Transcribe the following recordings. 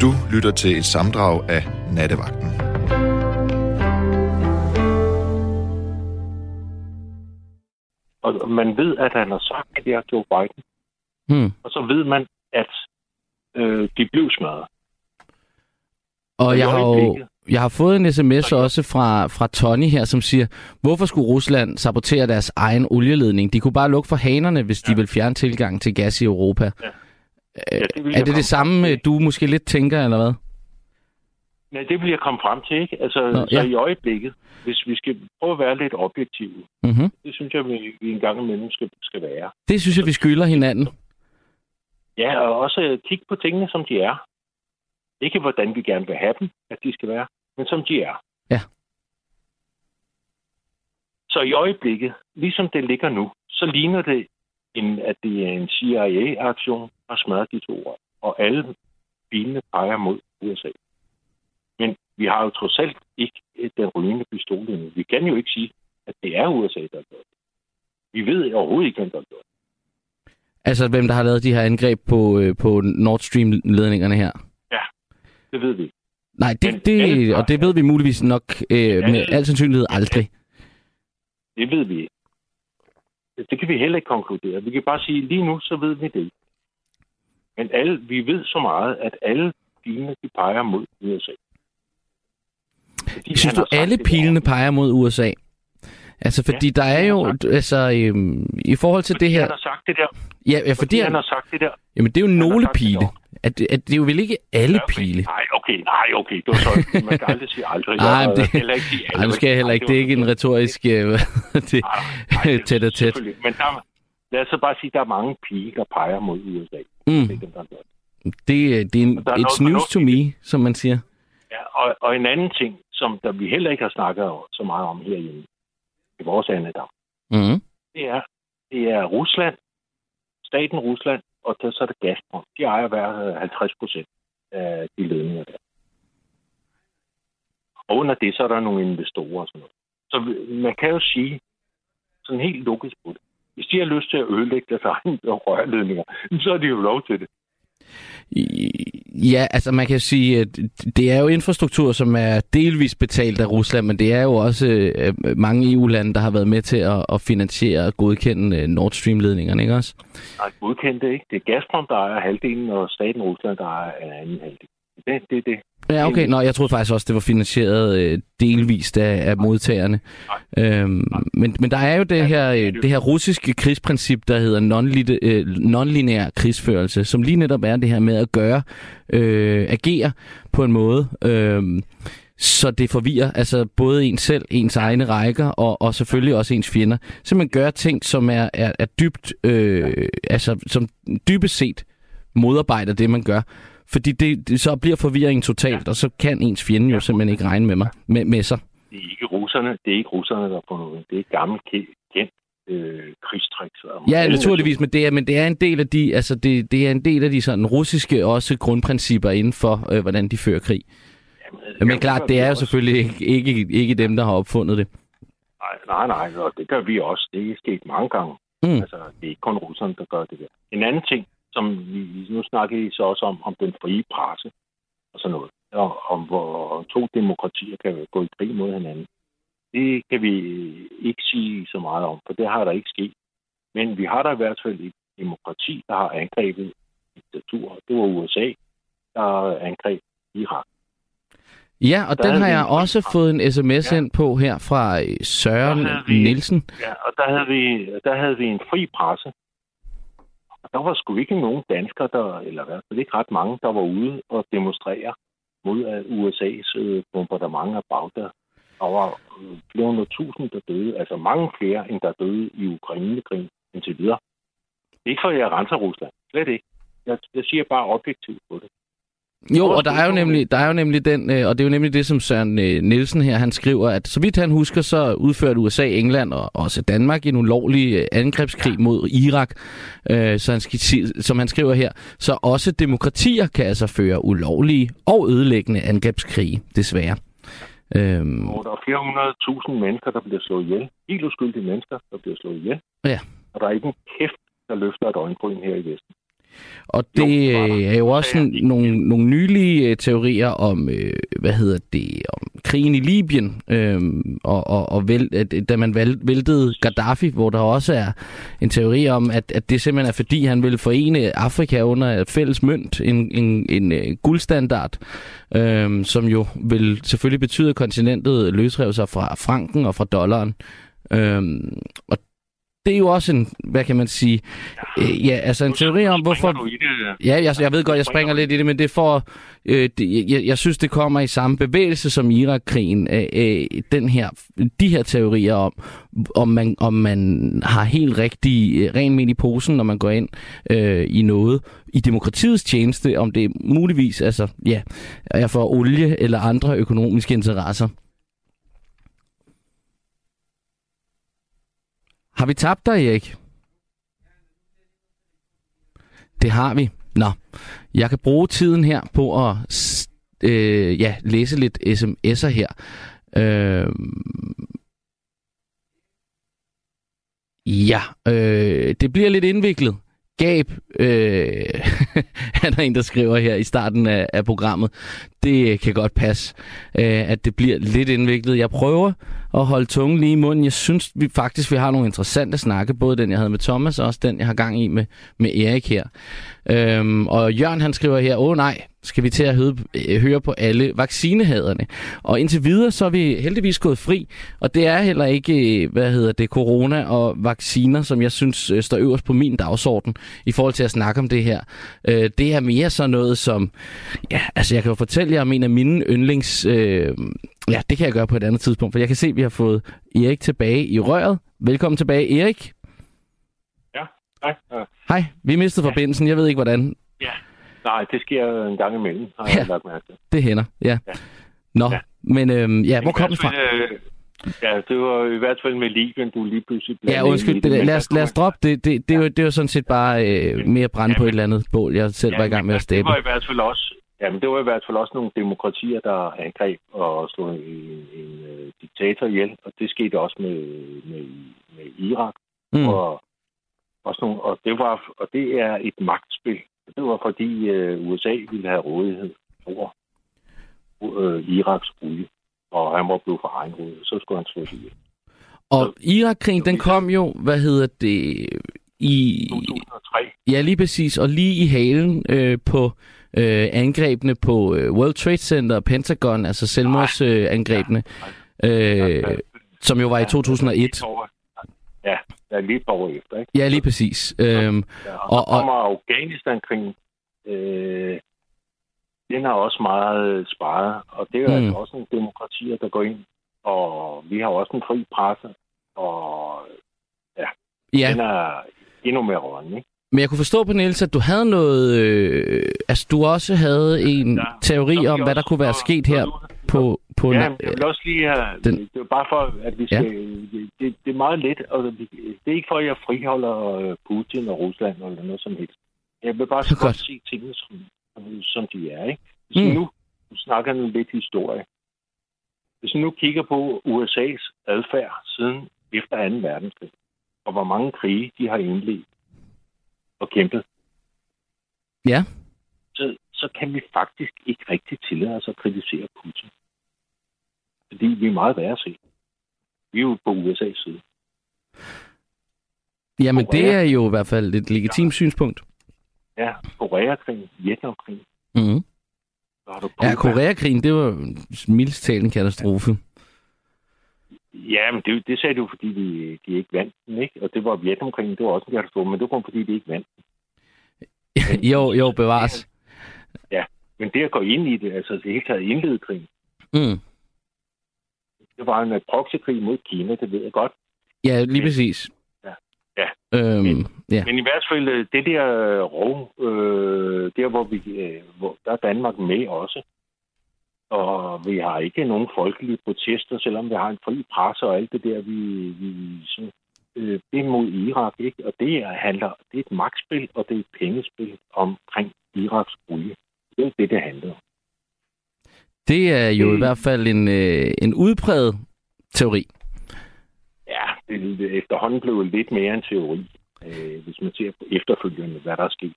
Du lytter til et samdrag af Nattevagten. Og man ved, at han har sagt det der Joe Biden. Hmm. Og så ved man, at øh, de blev smadret. Og jeg har jo jeg har fået en sms også fra, fra Tony her, som siger, hvorfor skulle Rusland sabotere deres egen olieledning? De kunne bare lukke for hanerne, hvis de vil fjerne tilgang til gas i Europa. Ja. Ja, det Er det det samme, øh, du måske lidt tænker, eller hvad? Nej, det vil jeg komme frem til, ikke? Altså, Nå, Nå, så ja. i øjeblikket, hvis vi skal prøve at være lidt objektive, Mm-hmm. det synes jeg, vi, vi en gang imellem skal, skal være. Det synes jeg, vi skylder hinanden. Ja, og også øh, kigge på tingene, som de er. Ikke hvordan vi gerne vil have dem, at de skal være, men som de er. Ja. Så i øjeblikket, ligesom det ligger nu, så ligner det, en, at det er en CIA-aktion at smadre de to år. Og alle bilene peger mod USA. Men vi har jo trods alt ikke den rygende pistol endnu. Vi kan jo ikke sige, at det er USA, der gør det. Vi ved overhovedet ikke, hvem der gør det. Altså, hvem der har lavet de her angreb på, øh, på Nord Stream-ledningerne her. Det ved vi. Nej, Men det, det, alle- og det ved vi muligvis nok øh, med Alle- al sandsynlighed aldrig. Det ved vi ikke. Det kan vi heller ikke konkludere. Vi kan bare sige, lige nu, så ved vi det. Men alle, vi ved så meget, at alle pilene, de peger mod USA. Fordi Synes du, alle pilene der. peger mod USA? Altså, fordi der er han jo, altså, øhm, i forhold til Fordi det her... han har sagt det der. Ja, ja fordi Fordi han han, har sagt det der. jamen, det er jo har nogle pile. At, at det er jo vel ikke alle Ja, okay. pile? Nej, okay, nej, okay. Det var så, man kan aldrig sige aldrig. Nej, men det- heller ikke sige Nej, nu skal jeg heller ikke. Det er ikke en retorisk øh, det, Nej, nej, tæt og tæt. Men der, lad os så bare sige, at der er mange piger, der peger mod USA. Mm, Det er dem, der gør det. det, er- det er en, er it's news to me, som man siger. Ja, og, og en anden ting, som der vi heller ikke har snakket så meget om herhjemme i vores andedam, Mm. det er, det er Rusland, staten Rusland, og så er det Gazprom. De ejer hver øh, 50 procent af de ledninger der. Og under det, så er der nogle investorer og sådan noget. Så man kan jo sige, sådan helt logisk på det, hvis de har lyst til at ødelægge deres egne rørledninger, så har de jo lov til det. Ja, altså man kan sige, at det er jo infrastruktur, som er delvis betalt af Rusland, men det er jo også øh, mange EU-lande, der har været med til at, at finansiere og godkende øh, Nord Stream-ledningerne, ikke også? Nej, godkendt det ikke. Det er Gazprom, der ejer halvdelen, og staten Rusland, der ejer anden halvdel. Det, det det. Ja, okay. Nå, jeg troede faktisk også, det var finansieret øh, delvist af, af modtagerne. Øhm, men, men der er jo det her, øh, det her russiske krigsprincip, der hedder øh, non-lineær krigsførelse, som lige netop er det her med at gøre, øh, agere på en måde, øh, så det forvirrer altså både en selv, ens egne rækker, og, og selvfølgelig også ens fjender. Så man gør ting, som er, er, er dybt, øh, altså som dybest set modarbejder det, man gør. Fordi det, det, så bliver forvirringen totalt, og så kan ens fjende jo simpelthen ikke regne med mig, med, med sig. Det er ikke russerne, det er ikke russerne, der fundet ud. Det er gammelt ke- kendt øh, krigstricks. Og Ja, naturligvis, men det er, men det er en del af de, altså det, det er en del af de sådan russiske også grundprincipper inden for, øh, hvordan de fører krig. nationer- Men Jamen, klart, det er jo selvfølgelig ikke, ikke, ikke dem, der har opfundet det. Nej, nej, nej, og det gør vi også. Det er sket mange gange. Mm. Altså, det er ikke kun russerne, der gør det der. En anden ting, som vi nu snakker I så også om, om den frie presse og sådan noget. Og om hvor to demokratier kan gå i krig mod hinanden. Det kan vi ikke sige så meget om, for det har der ikke sket. Men vi har der i hvert fald et demokrati, der har angrebet diktaturer. Det var USA, der angreb Irak. Ja, og Der den har jeg en også fået en sms Ja. ind på her fra øh, Søren vi- Nielsen. Ja, og der havde vi, der havde vi en fri presse. Og der var sgu ikke nogen danskere, der, eller i hvert fald ikke ret mange, der var ude og demonstrere mod USA's øh, bombardement af Bagdad. Der var øh, flere hundrede tusind, der døde. Altså mange flere, end der døde i Ukraine-krigen indtil videre. Ikke for, at jeg renser Rusland. Slet ikke. Jeg, jeg siger bare objektivt på det. Jo, og der er jo nemlig, der er jo nemlig den, øh, og det er jo nemlig det, som Søren øh, Nielsen her, han skriver, at så vidt han husker, så udførte USA, England og også Danmark en ulovlig øh, angrebskrig mod Irak, øh, så han, som han skriver her. Så også demokratier kan altså føre ulovlige og ødelæggende angrebskrige, desværre. Øhm, Og der er flere hundrede mennesker, der bliver slået ihjel. Helt uskyldige mennesker, der bliver slået ihjel. Ja. Og der er ikke en kæft, der løfter et øjenbryn her i Vesten. Og det Jo, der. er jo også jeg. nogle, nogle nylige øh, teorier om, øh, hvad hedder det, om krigen i Libyen, øh, og, og, og vel, at, da man væltede Gaddafi, hvor der også er en teori om, at, at det simpelthen er fordi, han ville forene Afrika under et fælles mønt, en, en, en øh, guldstandard, øh, som jo vil selvfølgelig betyde, at kontinentet løsrev sig fra franken og fra dollaren. Øh, og det er jo også en, hvad kan man sige, øh, ja, altså en teori om, hvorfor... det. Ja, jeg, jeg ved godt, jeg springer lidt i det, men det for... Øh, det, jeg, jeg synes, det kommer i samme bevægelse som Irak-krigen. Øh, øh, den her, de her teorier om, om man, om man har helt rigtig øh, ren med i posen, når man går ind øh, i noget i demokratiets tjeneste, om det muligvis altså, ja, er for olie eller andre økonomiske interesser. Har vi tabt dig, Erik? Det har vi. Nå, jeg kan bruge tiden her på at øh, ja, læse lidt sms'er her. Øh, ja, øh, det bliver lidt indviklet. Gab, øh, er der en, der skriver her i starten af, af programmet. Det kan godt passe, øh, at det bliver lidt indviklet. Jeg prøver at holde tungen lige i munden. Jeg synes vi faktisk, vi har nogle interessante snakke. Både den, jeg havde med Thomas, og også den, jeg har gang i med, med Erik her. Øhm, og Jørgen han skriver her, åh nej, skal vi til at høre, øh, høre på alle vaccinehaderne. Og indtil videre, så er vi heldigvis gået fri, og det er heller ikke, øh, hvad hedder det, corona og vacciner, som jeg synes øh, står øverst på min dagsorden i forhold til at snakke om det her. Det er mere sådan noget som, ja, altså jeg kan jo fortælle jer om en af mine yndlings, øh, ja, det kan jeg gøre på et andet tidspunkt, for jeg kan se, at vi har fået Erik tilbage i røret. Velkommen tilbage, Erik. Ja. Hej, vi mistede forbindelsen, jeg ved ikke hvordan. Nej, det sker en gang imellem, har Ja. jeg lagt mærke til. Det hænder, ja. Ja. Nå, Ja. men øhm, ja, hvor kom det fra? øh, Ja, det var i hvert fald med Libyen, du lige pludselig Ja, ind i undskyld, det, det, men lad, os, lad os droppe det. Det, det, er jo, det er jo sådan set bare øh, mere brænde på et eller andet bål, jeg selv var i gang med at Det stable. var i hvert fald også, jamen, det var i hvert fald også nogle demokratier, der angreb og slog en, en, en uh, diktator ihjel, og det skete også med, med, med Irak. Mm. Og, også nogle, og, det var, og det er et magtspil. Det var fordi uh, USA ville have rådighed over uh, Iraks olie, og han var blevet for egen råd, så skulle han slås ihjel. Og Irak-krigen, den kom jo, hvad hedder det, i... 2003. Ja, lige præcis. Og lige i halen øh, på øh, angrebene på øh, World Trade Center og Pentagon, altså selvmordsangrebene, øh, øh, som jo var i 2001. Ja, ja, lige et par år efter, ikke? Ja, lige præcis. Øhm, Ja, og, Og- og, kommer Afghanistan-krigen. Øh, den har også meget sparet, og det er jo Mm. altså også nogle demokratier, der går ind. Og vi har også en fri presse, og ja, den er endnu mere rådende, ikke? men jeg kunne forstå på Niels, at du havde noget... Øh, altså, du også havde en Ja. teori om, hvad der kunne være sket her på... på Ja, jeg vil også lige have... Den-. Det er bare for, at vi skal... Ja. Det, det er meget let, og det det er ikke for, at jeg friholder øh, Putin og Rusland eller noget som helst. Jeg vil bare så Godt. se tingene, som, som de er, ikke? Hvis Mm. nu, nu snakker jeg lidt historie. Hvis vi nu kigger på USA's adfærd siden efter 2. verdenskrig, og hvor mange krige de har indledt og kæmpet, Ja. så, så kan vi faktisk ikke rigtig tillade os at kritisere Putin. Fordi vi er meget værre at se. Vi er jo på USA's side. Jamen, det Korea. er jo i hvert fald et legitimt synspunkt. Ja, Koreakrigen, Vietnamkrigen. Mm-hmm. Ja. Koreakrigen, det var mildest talt en katastrofe. Ja, men det, det sagde du, fordi de, de ikke vandt den, ikke? Og det var Vietnamkrigen, det var også en katastrofe, men det var kun fordi, de ikke vandt den. jo, jo, bevares. Men det at gå ind i det, altså det hele taget indlede krigen, Mm. det var en proxykrig mod Kina, det ved jeg godt. Ja, lige Men- præcis. Ja. Ja. Øhm, Men- ja. Men i hvert fald, øh, det der øh, rov, øh, der hvor vi, øh, hvor, der er Danmark med også. Og vi har ikke nogen folkelige protester, selvom vi har en fri presse og alt det der, vi, vi sådan, øh, det er mod Irak, ikke? Og det er, handler, det er et magtspil, og det er et pengespil omkring Iraks olie. Det er det, det handler om. Det er jo i Øh. hvert fald en, øh, en udpræget teori. Ja, det er efterhånden blevet lidt mere en teori, øh, hvis man ser efterfølgende, hvad der er sket.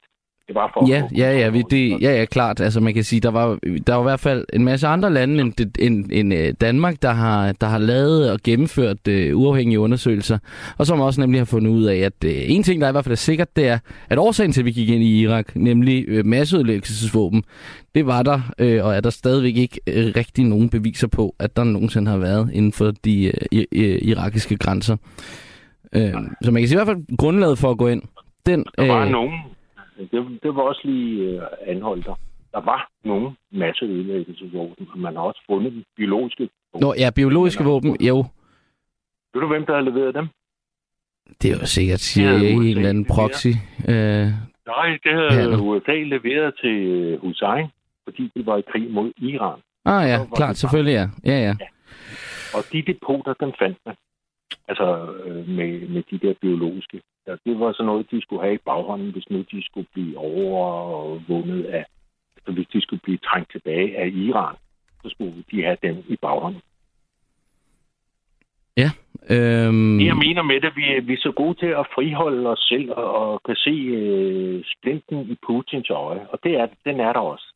Det var for ja, ja, ja, vi, det, ja, ja, klart. Altså man kan sige, der var, der var i hvert fald en masse andre lande end, end, end øh, Danmark, der har, der har lavet og gennemført uh, uafhængige undersøgelser, og som også nemlig har fundet ud af, at uh, en ting, der i hvert fald er sikkert, det er, at årsagen til, at vi gik ind i Irak, nemlig uh, masseudlæggelsesvåben, det var der, uh, og er der stadigvæk ikke uh, rigtig nogen beviser på, at der nogensinde har været inden for de uh, irakiske grænser. Uh, så man kan sige i hvert fald grundlaget for at gå ind. Den, der var øh, nogen, det, det var også lige øh, anholdt der. Der var nogle masseødelæggelsesvåben, og man har også fundet biologiske våben. Nå ja, biologiske våben, jo. Ved du, hvem der har leveret dem? Det er jo sikkert CIA, ja, en eller anden proxy. Øh, Nej, det havde ja, USA leveret til øh, Hussein, fordi det var i krig mod Iran. Ah ja, klart, selvfølgelig ja. ja. Ja, ja. Og de depoter, den fandt man. Altså øh, med, med de der biologiske Ja, det var sådan noget, de skulle have i baghånden, hvis nu de skulle blive overvundet af, altså hvis de skulle blive trængt tilbage af Iran, så skulle de have dem i baghånden. Ja. Øhm... Det jeg mener med det, vi, vi er så gode til at friholde os selv og, og kan se øh, splinten i Putins øje, og det er, den er der også.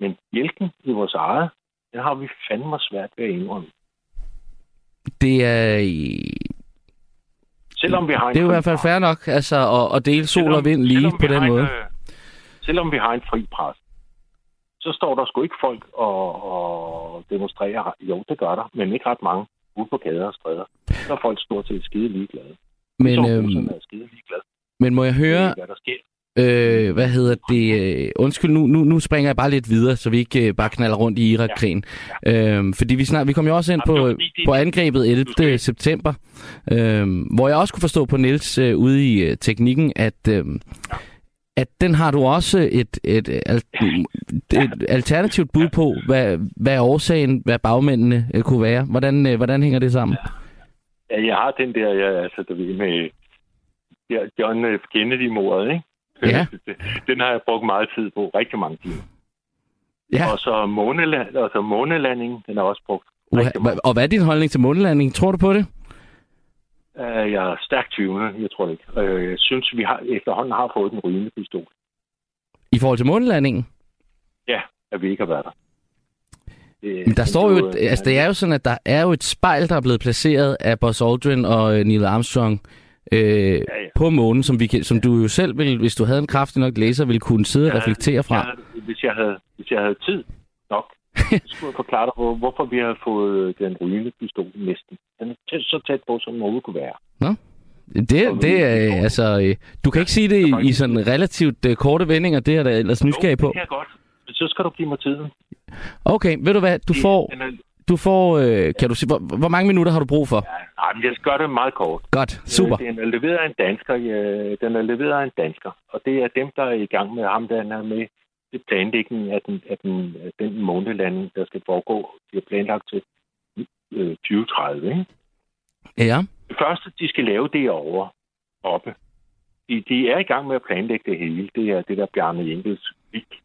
Men hjælpen i vores eget, den har vi fandme svært ved at indrømme. Det er Selvom vi har en det er jo i hvert fald fair nok, altså at, at dele sol selvom, og vind lige på den måde. En, øh, selvom vi har en fri pres, så står der sgu ikke folk og, og demonstrerer. Jo, det gør der, men ikke ret mange ude på gader og stræder. Så er folk stort set skide ligeglade. Men, øhm, er skide ligeglade. men må jeg høre, det, hvad der sker. Øh, hvad hedder det? Undskyld, nu, nu, nu springer jeg bare lidt videre, så vi ikke øh, bare knaller rundt i Irak-krigen. Ja. Øh, fordi vi, snart, vi kom jo også ind på, på angrebet 11. september, øh, hvor jeg også kunne forstå på Niels øh, ude i øh, teknikken, at... Øh, at den har du også et, et, et, et alternativt bud på, hvad, hvad årsagen, hvad bagmændene øh, kunne være. Hvordan, øh, hvordan hænger det sammen? Ja, jeg har den der, jeg, altså, der med John F. Kennedy-mordet, ikke? Ja. Den har jeg brugt meget tid på, rigtig mange timer. Ja. Og så måneland, altså månelandingen, den har også brugt Uha, Og hvad er din holdning til månelandingen? Tror du på det? Uh, jeg er stærkt tvivlende, jeg tror det ikke. Uh, jeg synes, vi har, efterhånden har fået den rygende pistol. I forhold til månelandingen? Ja, at vi ikke har været der. Det, Men der står jo, et, altså det er jo sådan, at der er jo et spejl, der er blevet placeret af Buzz Aldrin og Neil Armstrong øh, ja, ja. på månen, som, vi kan, som du jo selv, vil, hvis du havde en kraftig nok læser, ville kunne sidde og reflektere fra? Jeg, hvis, jeg havde, hvis jeg havde tid nok, så skulle jeg forklare dig, hvorfor vi har fået den rygende pistol næsten. Den er tæt, så tæt på, som noget kunne være. Nå. Det, det er, altså, øh, du kan ikke sige det i, i sådan relativt uh, korte vendinger, det er der ellers nysgerrig på. det kan jeg godt. Så skal du give mig tiden. Okay, ved du hvad, du får... Du får, øh, kan du sige, hvor, hvor mange minutter har du brug for? Ja, nej, men jeg skal gøre det meget kort. Godt, super. Den er leveret af en dansker, ja, den er leveret af en dansker, og det er dem, der er i gang med ham, der er med til planlægningen af den, af den, af den månelanding, der skal foregå. Det er planlagt til øh, 2030, ikke? Ja. Det første, de skal lave, det er over oppe. De, de er i gang med at planlægge det hele. Det er det der Bjarne Jenkels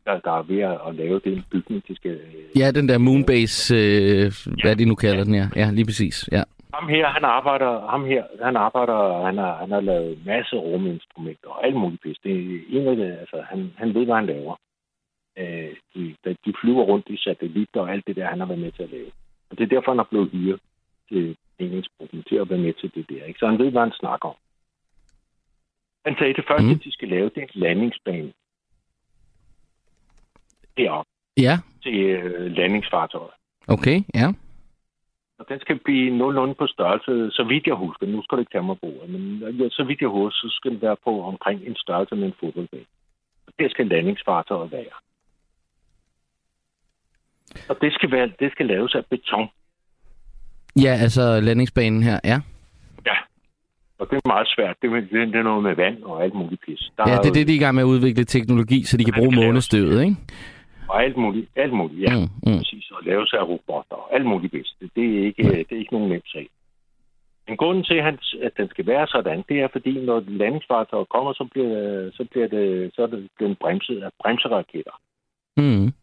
der, der er ved at lave den bygning, de skal... Ja, den der Moonbase, øh, hvad de nu kalder ja. den, ja. Ja, lige præcis, ja. Ham her, han arbejder, ham her, han arbejder, han har, han har lavet masse ruminstrumenter og alt muligt pis. Det er en af det, altså, han, han ved, hvad han laver. Øh, de, de flyver rundt i satellitter og alt det der, han har været med til at lave. Og det er derfor, han har blevet hyret til engelskgruppen til at være med til det der. Ikke? Så han ved, hvad han snakker om. Han sagde, at det første, mm. de skal lave, det er en landingsbane derop ja. til øh, landingsfartøjet. Okay, ja. Og den skal blive nogenlunde på størrelse, så vidt jeg husker. Nu skal det ikke tage mig på, men ja, så vidt jeg husker, så skal den være på omkring en størrelse med en fodboldbane. Og det skal landingsfartøjet være. Og det skal, være, det skal laves af beton. Ja, altså landingsbanen her, ja. Ja, og det er meget svært. Det er, det er noget med vand og alt muligt pis. Der ja, det er det, de er i gang med at udvikle teknologi, så de kan bruge månestøvet, ikke? og alt muligt, alt muligt, ja, mm, mm. præcis, og lave sig af robotter og alt muligt bedst. Det er ikke, mm. det er ikke nogen nem sag. Men grunden til, at den skal være sådan, det er, fordi når landingsfartøjer kommer, så bliver, så bliver det, så er det blevet bremset af bremseraketter. Mm.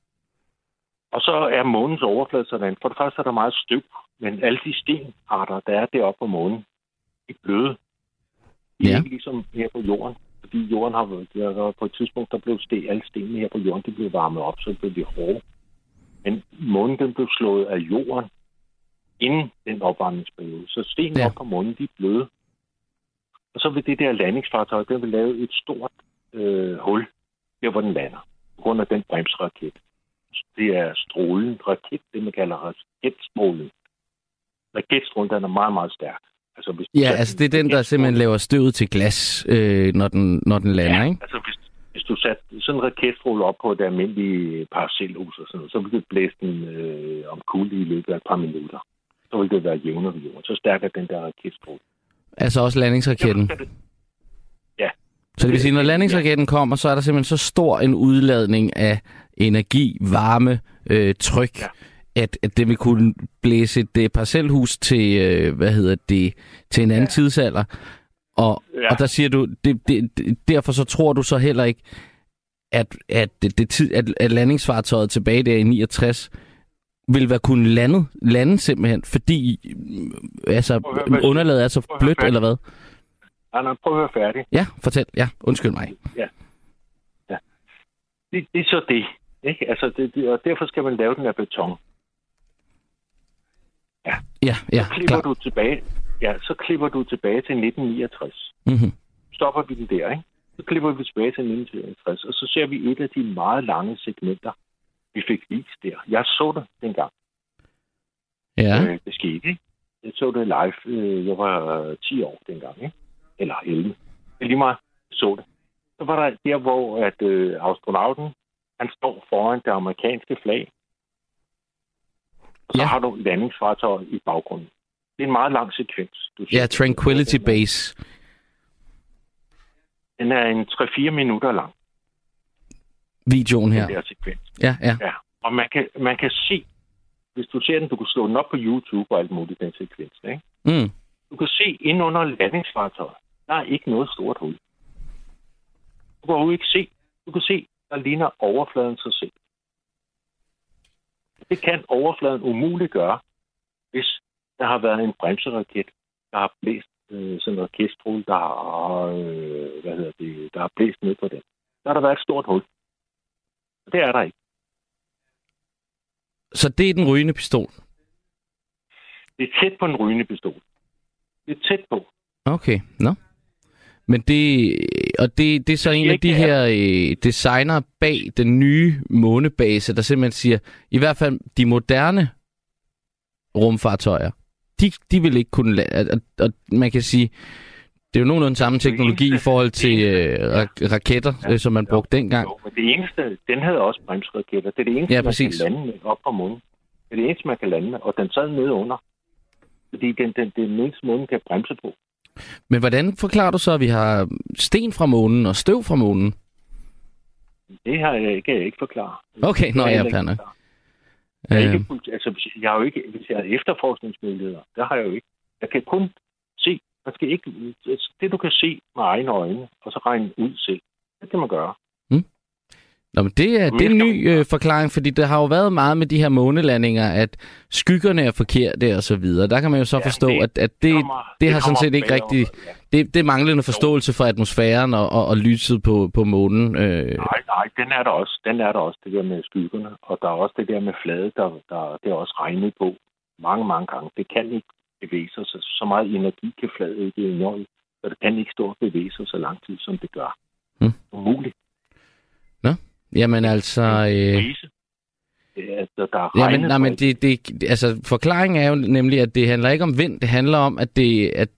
Og så er månens overflade sådan. For det første er der meget støv, men alle de stenarter, der er deroppe på månen, de er bløde. De er ja. ikke ligesom her på jorden. fordi jorden har været, på et tidspunkt, der blev sten, alle stenene her på jorden, de blev varmet op, så blev de hårde. Men månen den blev slået af jorden inden den opvarmningsperiode. Så stenene Ja. op på månen, de er bløde. Og så vil det der landingsfartøj, den vil lave et stort øh, hul, der hvor den lander, på grund af den bremsraket. Det er strålen, raket, det man kalder raketstrålen. Raketstrålen, den er meget, meget stærk. Altså, hvis Ja, satte altså det er den, der simpelthen laver støvet til glas, øh, når, den, når den lander, ja, ikke? altså hvis, hvis du satte sådan en raketstråle op på et almindeligt parcelhus og sådan noget, så ville det blæse den øh, om kulde i løbet af et par minutter. Så ville det være jævnere ved jorden. Så stærk er den der raketstråle. Altså også landingsraketten. Det- Så det vil sige, når landingsraketten kommer, så er der simpelthen så stor en udladning af energi, varme, øh, tryk, Ja. At, at det vil kunne blæse et øh, parcelhus til, øh, hvad hedder det, til en anden ja. tidsalder. Og, ja. Ja. og der siger du, det, det, det, derfor så tror du så heller ikke, at, at, det, det tid, at, at landingsfartøjet tilbage der i 69 vil være kunne lande, lande simpelthen, fordi øh, altså, høre, underlaget er så blødt, eller hvad? Nej, nej, prøv at høre færdig. Ja, fortæl. Ja, undskyld mig. Det, det er så det. Ikke? Altså, det, det, og derfor skal man lave den af beton. Ja, ja, Så klipper klar. du tilbage. Ja, så klipper du tilbage til 1969. Mm-hmm. Stopper vi den der, ikke? Så klipper vi tilbage til 1969, og så ser vi et af de meget lange segmenter, vi fik vist der. Jeg så det dengang. Ja. Øh, det skete, ikke? Jeg så det live. Øh, jeg var øh, 10 år dengang, ikke? Eller 11. Det er lige meget. Jeg så det. Så var der der, hvor at, øh, astronauten, han står foran det amerikanske flag. Så Ja. har du landingsfartøjet i baggrunden. Det er en meget lang sekvens. Du Ja. Tranquility Den Base. Den er en 3-4 minutter lang, Videoen den her. der sekvens. Ja, ja. Ja. Og man kan, man kan se, hvis du ser den, du kan slå den op på YouTube og alt muligt, den sekvens. Ikke? Mm. Du kan se ind under landingsfartøjet, der er ikke noget stort hul. Du kan overhovedet ikke se. Du kan se, der ligner overfladen sig selv. Det kan overfladen umuligt gøre, hvis der har været en bremseraket, der har blæst øh, sådan en raketstråle, der har, øh, hvad hedder det, der har blæst ned på den. Der har der været et stort hul. Og det er der ikke. Så det er den rygende pistol. Det er tæt på en rygende pistol. Det er tæt på. Okay, nå. No. Men det, og det, det er så en af de her øh, designer bag den nye månebase, der simpelthen siger, i hvert fald de moderne rumfartøjer, de, de vil ikke kunne... la- Og, og man kan sige, det er jo nogenlunde samme teknologi i eneste- forhold til øh, eneste- ra- raketter, Ja. øh, som man Jo. brugte dengang. Jo, men det eneste, den havde også bremsraketter. Det er det eneste, Ja, man præcis. kan lande med op på månen. Det er det eneste, man kan lande med, og den sad nede under. Fordi den, den, det er den eneste månen kan bremse på. Men hvordan forklarer du så, at vi har sten fra månen og støv fra månen? Det har jeg, kan jeg ikke forklare. Okay, nå jeg ikke fair nok. Jeg, er ikke, politi- altså, jeg har jo ikke, hvis jeg har efterforskningsmuligheder, det har jeg jo ikke. Jeg kan kun se, man skal ikke, det du kan se med egne øjne, og så regne ud selv. Det kan man gøre. Nå, men det er, det er en ny øh, forklaring, fordi der har jo været meget med de her månelandinger, at skyggerne er forkerte og så videre. Der kan man jo så Ja, forstå, det at, at det, kommer- det har sådan set ikke rigtig... Ja. Det, det er manglende forståelse for atmosfæren og, og, og lyset på, på månen. Øh, Nej, nej, den er der også. Den er der også, det der med skyggerne. Og der er også det der med flade, der, der det er også regnet på mange, mange gange. Det kan ikke bevæge sig. Så, så meget energi kan flade ikke indholde. Så det kan ikke stå og bevæge sig så lang tid, som det gør. Hmm. Umuligt. Jamen altså... Øh, er, der, er Ja, regnet men, nej, men det. det, altså, forklaringen er jo nemlig, at det handler ikke om vind, det handler om, at, det, at,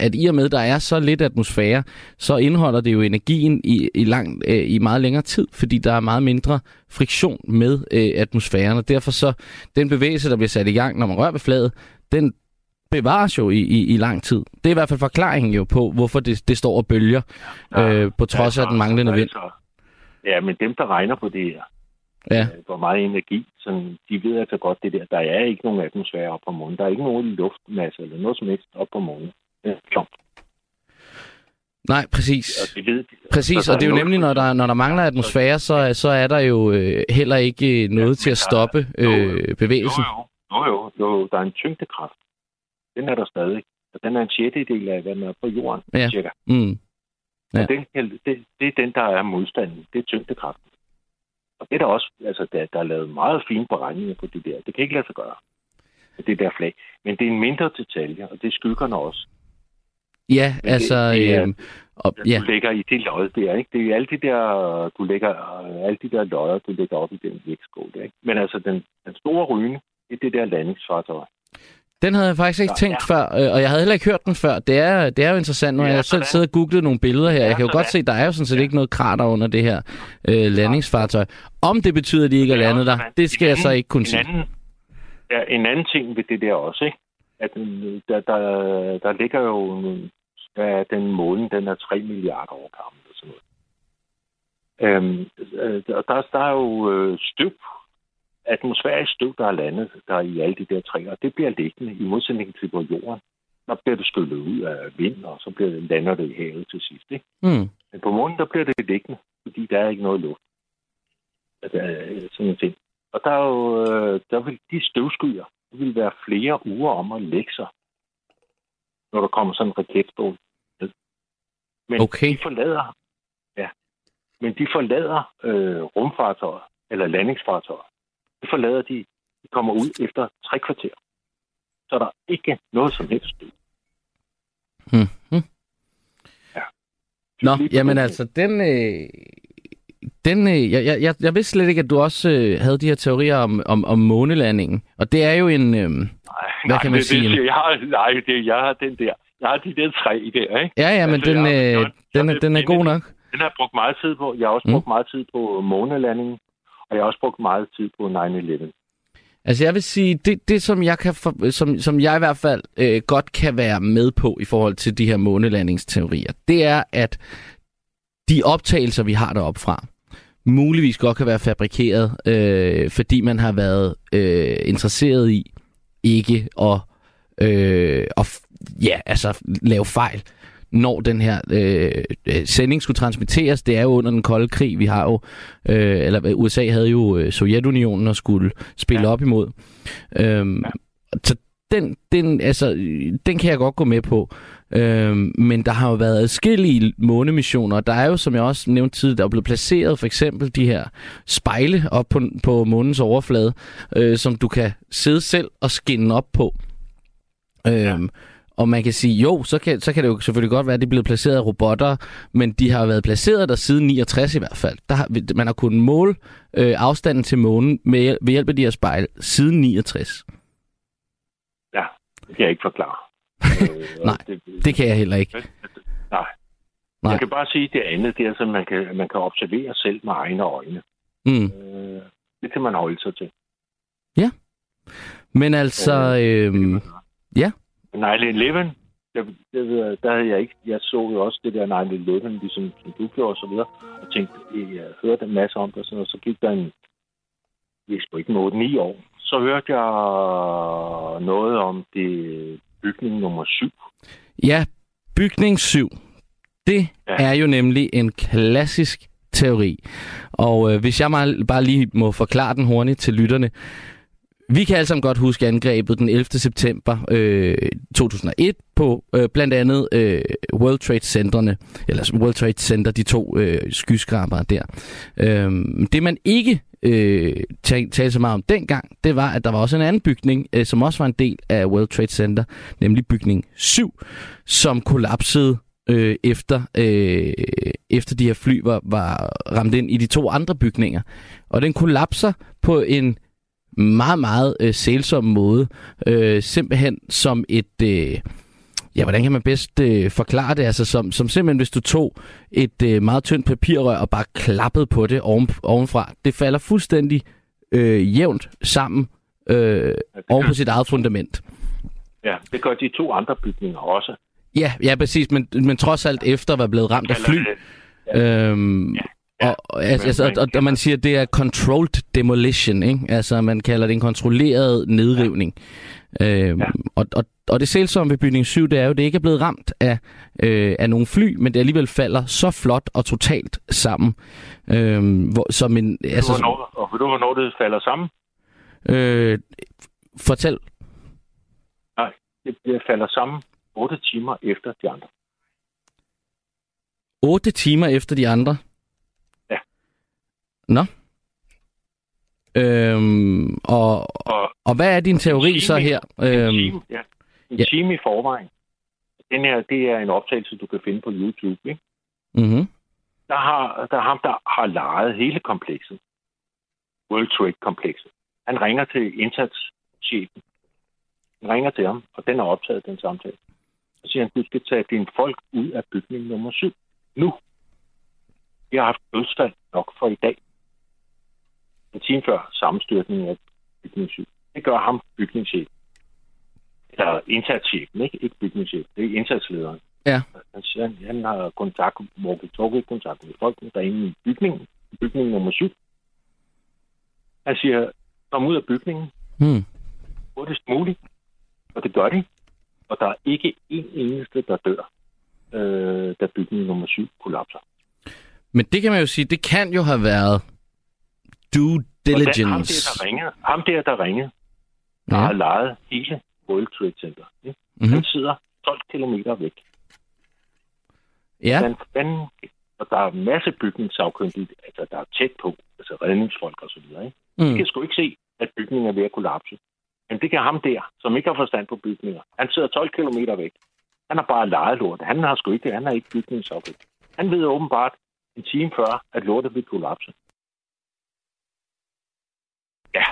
at i og med, der er så lidt atmosfære, så indeholder det jo energien i, i, lang, øh, i meget længere tid, fordi der er meget mindre friktion med øh, atmosfæren, og derfor så, den bevægelse, der bliver sat i gang, når man rører ved fladet, den bevares jo i, i, i lang tid. Det er i hvert fald forklaringen jo på, hvorfor det, det står og bølger, øh, på trods af den manglende vind. Ja, men dem, der regner på det her, Ja. øh, hvor meget energi, sådan, de ved altså godt det der. Der er ikke nogen atmosfære op på månen. Der er ikke nogen luftmasse eller noget som helst op på månen. Det er tomt. Nej, præcis. Og de ved, Præcis, så og det er jo nemlig, når der, når der mangler atmosfære, så, så er der jo øh, heller ikke øh, noget Ja, til at stoppe øh, bevægelsen. Jo, jo, jo, jo, jo, der er en tyngdekraft. Den er der stadig. Og den er en sjettedel af, hvad den er på jorden, Ja. cirka. Mm. Ja. Og den, det, det er den, der er modstanden. Det er tyngdekraften. Og det er der også, altså der, der er lavet meget fine beregninger på det der. Det kan ikke lade sig gøre. Det der flag. Men det er en mindre detalje, og det er skyggerne også. Ja, Men altså... Det, det er, øh, og, ja. Du lægger i det lod der, ikke? Det er alle de der, du lægger, alle de der lodder, du lægger op i den vægtskål, ikke? Men altså, den, den store ryne, det er det der landingsfartøj. Den havde jeg faktisk ikke ja, tænkt ja. før, øh, og jeg havde heller ikke hørt den før. Det er, det er jo interessant, når ja, jeg selv sidder og googlet nogle billeder her. Jeg kan jo godt se, der er jo sådan set ja. ikke noget krater under det her øh, landingsfartøj. Om det betyder, at de ikke er landet der, det skal jeg så ikke kunne sige. Anden, ja, en anden ting ved det der også, ikke? at øh, der, der, der ligger jo der den måne, den er 3 milliarder år gammel og sådan noget. Øhm, øh, der, der er jo øh, støv atmosfærisk støv, der er landet der i alle de der træer, det bliver liggende i modsætning til på jorden. Der bliver det skyllet ud af vind, og så bliver det, lander det i havet til sidst. Ikke? Mm. Men på månen, der bliver det liggende, fordi der er ikke noget luft. Der er sådan en ting. Og der, er jo, øh, der vil de støvskyer, det vil være flere uger om at lægge sig, når der kommer sådan en raketstål. Men okay. de forlader, ja, men de forlader øh, rumfartøjer, eller landingsfartøjer, det forlader de. De kommer ud efter tre kvarter. Så er der ikke noget som helst stød. Hmm. Ja. Nå, jamen altså, den... Øh, den, øh, jeg, jeg, jeg vidste slet ikke, at du også øh, havde de her teorier om, om, om månelandingen. Og det er jo en... Øh, nej, hvad nej, kan man det, sige? Det, jeg har, nej, det, jeg har den der. Jeg har de der tre der, ikke? Ja, ja, men altså, den, jeg, øh, jeg, den, jeg, den er god nok. Den har jeg brugt meget tid på. Jeg har også mm. brugt meget tid på månelandingen. Og jeg har også brugt meget tid på 9-11. Altså jeg vil sige, det, det som, jeg kan for, som, som jeg i hvert fald øh, godt kan være med på i forhold til de her månelandingsteorier, det er, at de optagelser, vi har deroppe fra, muligvis godt kan være fabrikeret, øh, fordi man har været øh, interesseret i ikke at, øh, at ja, altså, lave fejl når den her øh, øh, sending skulle transmitteres. Det er jo under den kolde krig. Vi har jo, øh, eller USA havde jo øh, Sovjetunionen og skulle spille ja. op imod. Øhm, ja. Så den, den, altså, den kan jeg godt gå med på. Øhm, men der har jo været adskillige månemissioner. Der er jo, som jeg også nævnte tidligere, der er blevet placeret for eksempel de her spejle op på, på månens overflade, øh, som du kan sidde selv og skinne op på. Øhm, ja. Og man kan sige, jo, så kan, så kan det jo selvfølgelig godt være, at de er blevet placeret af robotter, men de har været placeret der siden 69 i hvert fald. Der har, man har kunnet måle øh, afstanden til månen med, ved hjælp af de her spejl siden 69. Ja, det kan jeg ikke forklare. øh, Nej, det, det kan jeg heller ikke. Nej. Nej. Jeg kan bare sige, at det andet, det er, at man kan, man kan observere selv med egne øjne. Mm. Øh, det kan man holde sig til. Ja. Men altså... Øh, øh, ja. 9-11, der, der, der havde jeg ikke, jeg så jo også det der 9-11, ligesom som du gjorde og så videre, og tænkte, jeg hørte en masse om det, og, sådan, og så gik der en, jeg skulle ikke nå 9 år, så hørte jeg noget om det bygning nummer 7. Ja, bygning 7. Det ja. er jo nemlig en klassisk teori. Og øh, hvis jeg bare lige må forklare den hurtigt til lytterne, vi kan alle sammen godt huske angrebet den 11. september øh, 2001 på øh, blandt andet øh, World Trade Centerne, eller World Trade Center, de to øh, skyskrabere der. Øh, det man ikke øh, talte så meget om dengang, det var, at der var også en anden bygning, øh, som også var en del af World Trade Center, nemlig bygning 7, som kollapsede øh, efter, øh, efter de her fly var, var ramt ind i de to andre bygninger. Og den kollapser på en meget, meget øh, sælsom måde. Øh, simpelthen som et... Øh, ja, hvordan kan man bedst øh, forklare det? Altså som, som simpelthen, hvis du tog et øh, meget tyndt papirrør og bare klappede på det oven, ovenfra. Det falder fuldstændig øh, jævnt sammen øh, oven på sit eget fundament. Ja, det gør de to andre bygninger også. Ja, ja præcis, men, men trods alt efter at være blevet ramt af fly. Ja. Øhm, ja. Ja, og, altså, man, og, og man siger, at det er controlled demolition, ikke? Altså, man kalder det en kontrolleret nedrivning. Ja. Øhm, ja. og, og, og det sælsomme ved bygning 7, det er jo, at det ikke er blevet ramt af, øh, af nogle fly, men det alligevel falder så flot og totalt sammen. Øhm, hvor, som en, altså, hvornår, og ved du, hvornår det falder sammen? Øh, fortæl. Nej, det, det falder sammen 8 timer efter de andre. 8 timer efter de andre? Nå. Øhm, og, Og og hvad er din teori time så her? en Øhm, time, ja, en ja. time i forvejen. Den her, det er en optagelse, du kan finde på YouTube. Ikke? mm-hmm. Der, har, der er ham, der har lejet hele komplekset. World Trade-komplekset. Han ringer til indsatschefen. Han ringer til ham, og den er optaget, den samtale. Så siger han, du skal tage dine folk ud af bygning nummer 7. Nu. Vi har haft dødsfald nok for i dag. En time før sammenstyrtningen af bygning 7. Det gør ham bygningschef. Eller indsatschefen, ikke? Ikke bygningschef. Det er indsatslederen. Ja. Han siger, han, han har kontakt, walkie kontakt med folk, der er inde i bygningen. Bygning nummer 7. Han siger, kom ud af bygningen Hmm. hurtigst muligt. Og det gør de. Og der er ikke en eneste, der dør, øh, da bygning nummer 7 kollapser. Men det kan man jo sige, det kan jo have været due Og den, ham, der, diligence. der ringede, ham der, der ringede, der Ja. har lejet hele World Trade Center. Ikke? Mhm. Han sidder 12 kilometer væk. Ja, Hvordan fanden, og der er en masse bygningssagkyndige, altså der er tæt på, altså redningsfolk og så videre. Ikke? De mm. kan sgu ikke se, at bygningen er ved at kollapse. Men det kan ham der, som ikke har forstand på bygninger. Han sidder 12 kilometer væk. Han har bare lejet lort. Han har sgu ikke. Han er ikke bygningssagkyndig. Han ved åbenbart en time før, at lortet vil kollapse.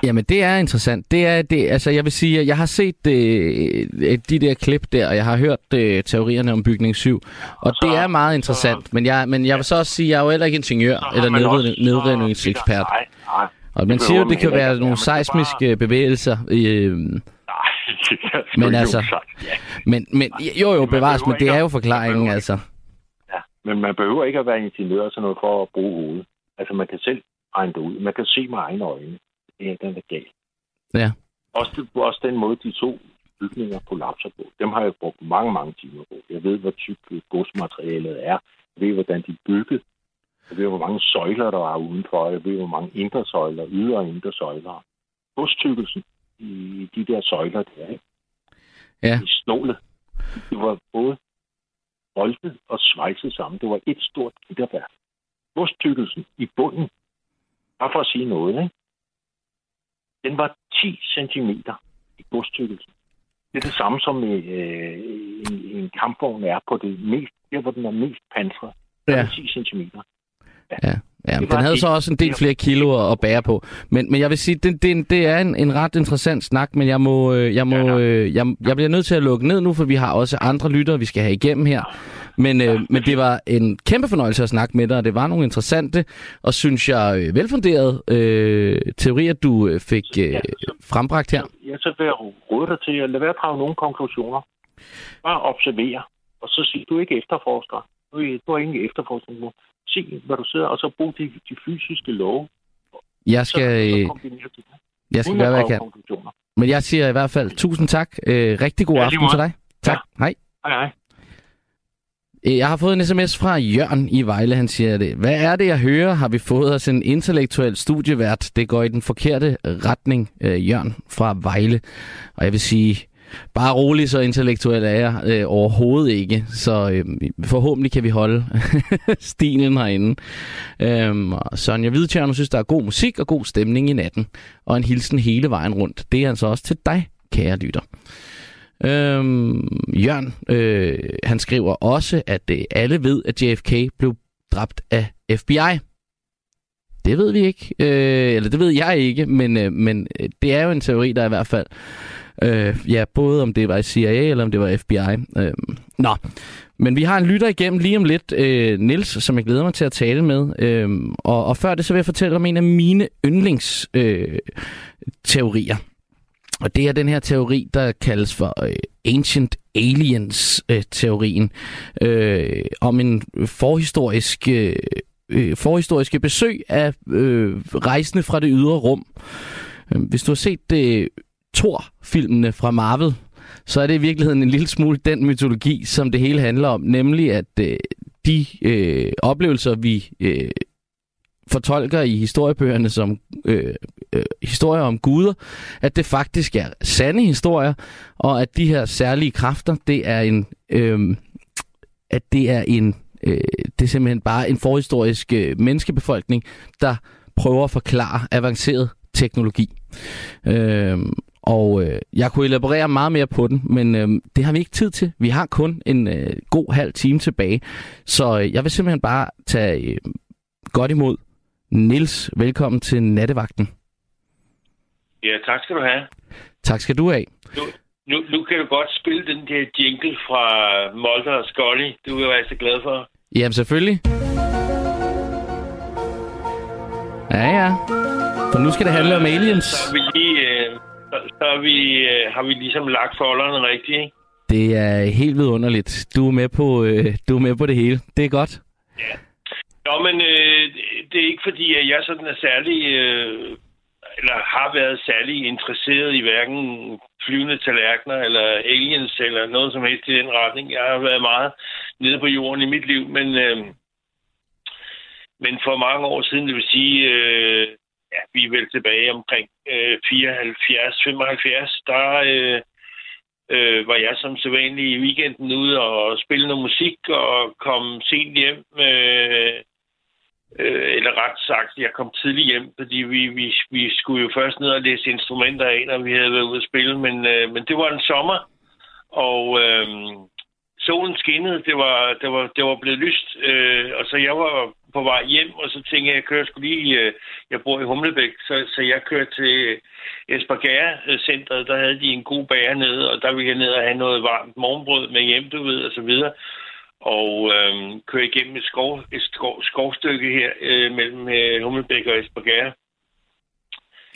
Jamen, det er interessant. Det er, det, altså, jeg vil sige, at jeg har set øh, de der klip der, og jeg har hørt øh, teorierne om bygning 7, og så- det er meget interessant. Men jeg, men jeg vil så også sige, at jeg er jo heller ikke ingeniør Så eller nedrivning- så- nedrivningsekspert. Nej, nej. Og man siger jo, det kan være nogle skal bare- seismiske bevægelser. Øh, Men altså-. Ja. men, men jo, jo, Man bevares, men det er jo forklaringen, altså. Ja, men man behøver ikke at være ingeniør og sådan noget for at bruge hovedet. Altså, man kan selv regne det ud. Man kan se med egne øjne. Det er den, der galt. Ja. Også, det, også den måde, de to bygninger kollapser på. Dem har jeg brugt mange, mange timer på. Jeg ved, hvor tykt godsmaterialet er. Jeg ved, hvordan de er bygget. Jeg ved, hvor mange søjler, der er udenfor. Jeg ved, hvor mange indre søjler, ydre og indre søjler. Godstykkelsen i de der søjler der, ikke? Ja. I snålet. Det var både boltet og svejset sammen. Det var et stort gitterværk. Godstykkelsen i bunden, bare for at sige noget, ikke? Den var 10 cm i godstykkelsen. Det er det samme som øh, en, en kampvogn er på det mest, der hvor den er mest pansret. Ja. Ja. 10 cm. Ja, var den havde så også en del flere kilo at bære på. Men, men jeg vil sige, det, det, det er en, en ret interessant snak, men jeg må, øh, jeg, må, Ja, øh, jeg, jeg bliver nødt til at lukke ned nu, for vi har også andre lyttere, vi skal have igennem her. Men, øh, men det var en kæmpe fornøjelse at snakke med dig, og det var nogle interessante og synes jeg øh, velfunderede øh, teorier, du fik øh, Ja, frembragt her. Ja, så vil jeg råde dig til at lade være at drage nogle konklusioner. Bare observere, og så sig, du ikke efterforsker. Du er, du er ingen efterforskning nu. Se, hvad du sidder, og så brug de, de fysiske love. Jeg Så, skal, så øh, du det. jeg skal gøre, hvad jeg kan. Men jeg siger i hvert fald tusind tak. Øh, rigtig god Ja, aften til dig. Tak. Hej. Hej, hej. Øh, Jeg har fået en sms fra Jørgen i Vejle. Han siger det. Hvad er det, jeg hører? Har vi fået os en intellektuel studievært? Det går i den forkerte retning, øh, Jørgen fra Vejle. Og jeg vil sige, bare rolig, så intellektuel er jeg øh, overhovedet ikke. Så øh, forhåbentlig kan vi holde stilen herinde. Øhm, og Sonja Hvidtjørn synes, der er god musik og god stemning i natten. Og en hilsen hele vejen rundt. Det er altså også til dig, kære lytter. Øhm, Jørn, øh, han skriver også, at øh, alle ved, at JFK blev dræbt af FBI. Det ved vi ikke, øh, eller det ved jeg ikke, men, øh, men øh, det er jo en teori, der i hvert fald, øh, ja, både om det var CIA eller om det var FBI. Øh, nå, men vi har en lytter igennem lige om lidt, øh, Nils, som jeg glæder mig til at tale med. Øh, og, og før det, så vil jeg fortælle om en af mine yndlingsteorier. Øh, teorier. Og det er den her teori, der kaldes for øh, Ancient Aliens-teorien, øh, øh, om en forhistorisk, øh, øh, forhistoriske besøg af øh, rejsende fra det ydre rum. Øh, hvis du har set det Thor-filmene fra Marvel, så er det i virkeligheden en lille smule den mytologi, som det hele handler om, nemlig at øh, de øh, oplevelser, vi øh, fortolker i historiebøgerne som øh, øh, historier om guder, at det faktisk er sande historier, og at de her særlige kræfter, det er en, øh, at det er en Øh, det er simpelthen bare en forhistorisk øh, menneskebefolkning, der prøver at forklare avanceret teknologi. Øh, og øh, jeg kunne elaborere meget mere på den, men øh, det har vi ikke tid til. Vi har kun en øh, god halv time tilbage. Så øh, jeg vil simpelthen bare tage øh, godt imod Nils. Velkommen til Nattevagten. Ja, tak skal du have. Tak skal du have. Nu, nu, nu kan du godt spille den der jingle fra Molter og Scully. Du er jeg så glad for. Jamen selvfølgelig. Ja, ja. For nu skal det handle om aliens. Så, vi lige, øh, så, så vi, øh, har vi ligesom lagt folderne rigtigt, ikke? Det er helt vidunderligt. Du er med på, øh, du er med på det hele. Det er godt. Ja. Nå, men øh, det er ikke fordi, at jeg sådan er særlig, øh, eller har været særlig interesseret i hverken flyvende tallerkener eller aliens eller noget som helst i den retning. Jeg har været meget nede på jorden i mit liv, men, øh, men for mange år siden, det vil sige, øh, ja, vi er vel tilbage omkring øh, 74-75, der øh, øh, var jeg som sædvanlig i weekenden ude og spille noget musik og kom sent hjem. Øh, øh, eller ret sagt, jeg kom tidligt hjem, fordi vi, vi, vi skulle jo først ned og læse instrumenter af, når vi havde været ude at spille, men, øh, men det var en sommer, og øh, solen skinnede, det var, det var, det var blevet lyst, øh, og så jeg var på vej hjem, og så tænkte jeg, jeg kører skulle lige, øh, jeg bor i Humlebæk, så, så jeg kørte til Esbergære-centret, der havde de en god bager nede, og der ville jeg ned og have noget varmt morgenbrød med hjem, du ved, og så videre og øh, køre igennem et, skov, et skov, skovstykke her øh, mellem øh, Hummelbæk og Esbergære.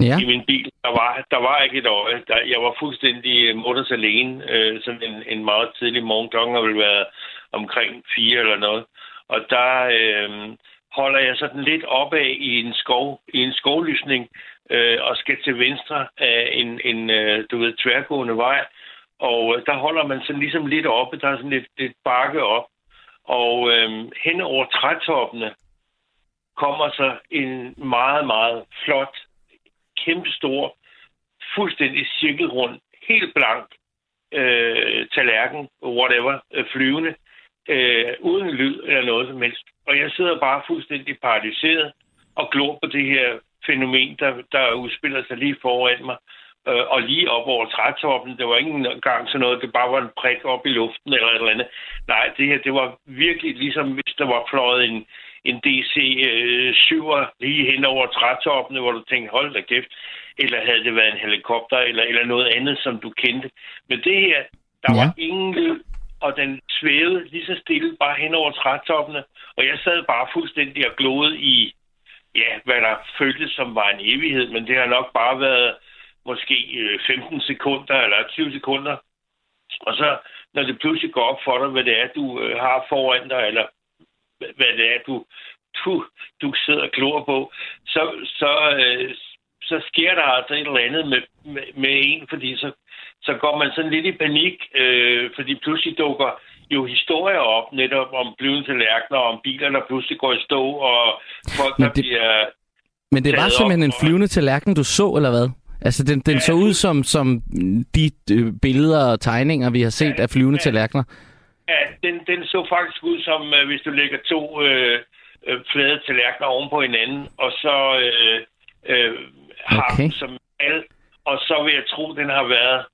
Ja. I min bil, der var, der var ikke et øje. Der, jeg var fuldstændig øh, mutters alene. Øh, sådan en, en meget tidlig morgen. Klokken har vel været omkring fire eller noget. Og der øh, holder jeg sådan lidt opad i en skov, i en skovlysning, øh, og skal til venstre af en, en øh, du ved, tværgående vej. Og øh, der holder man sådan ligesom lidt oppe. Der er sådan lidt, lidt bakke op. Og øh, hen over trætoppene kommer så en meget, meget flot, kæmpestor, fuldstændig cirkelrund, helt blank øh, tallerken, whatever, øh, flyvende, øh, uden lyd eller noget som helst. Og jeg sidder bare fuldstændig paralyseret og glor på det her fænomen, der, der udspiller sig lige foran mig øh, og lige op over trætoppen. Det var ikke engang sådan noget, det bare var en prik op i luften eller et eller andet. Nej, det her, det var virkelig ligesom, hvis der var fløjet en, en DC-7'er øh, lige hen over trætoppen, hvor du tænkte, hold da kæft. Eller havde det været en helikopter eller, eller noget andet, som du kendte. Men det her, der ja. var ingen lyd, og den svævede lige så stille bare hen over trætoppene. Og jeg sad bare fuldstændig og glodede i, ja, hvad der føltes som var en evighed, men det har nok bare været måske øh, 15 sekunder eller 20 sekunder. Og så, når det pludselig går op for dig, hvad det er, du øh, har foran dig, eller hvad det er, du, du, du sidder og glor på, så, så, øh, så sker der altså et eller andet med, med, med en, fordi så, så går man sådan lidt i panik, øh, fordi pludselig dukker jo historier op netop om flyvende tallerkener, om biler, der pludselig går i stå, og folk, men det, der bliver... Men det var simpelthen en flyvende tallerken, du så, eller hvad? Altså, den, den ja, så ud som, som de øh, billeder og tegninger, vi har set ja, af flyvende ja. tallerkener. Ja, den, den så faktisk ud som, øh, hvis du lægger to øh, øh, flade tallerkener oven på hinanden, og så øh, øh, har okay. som al, og så vil jeg tro, den har været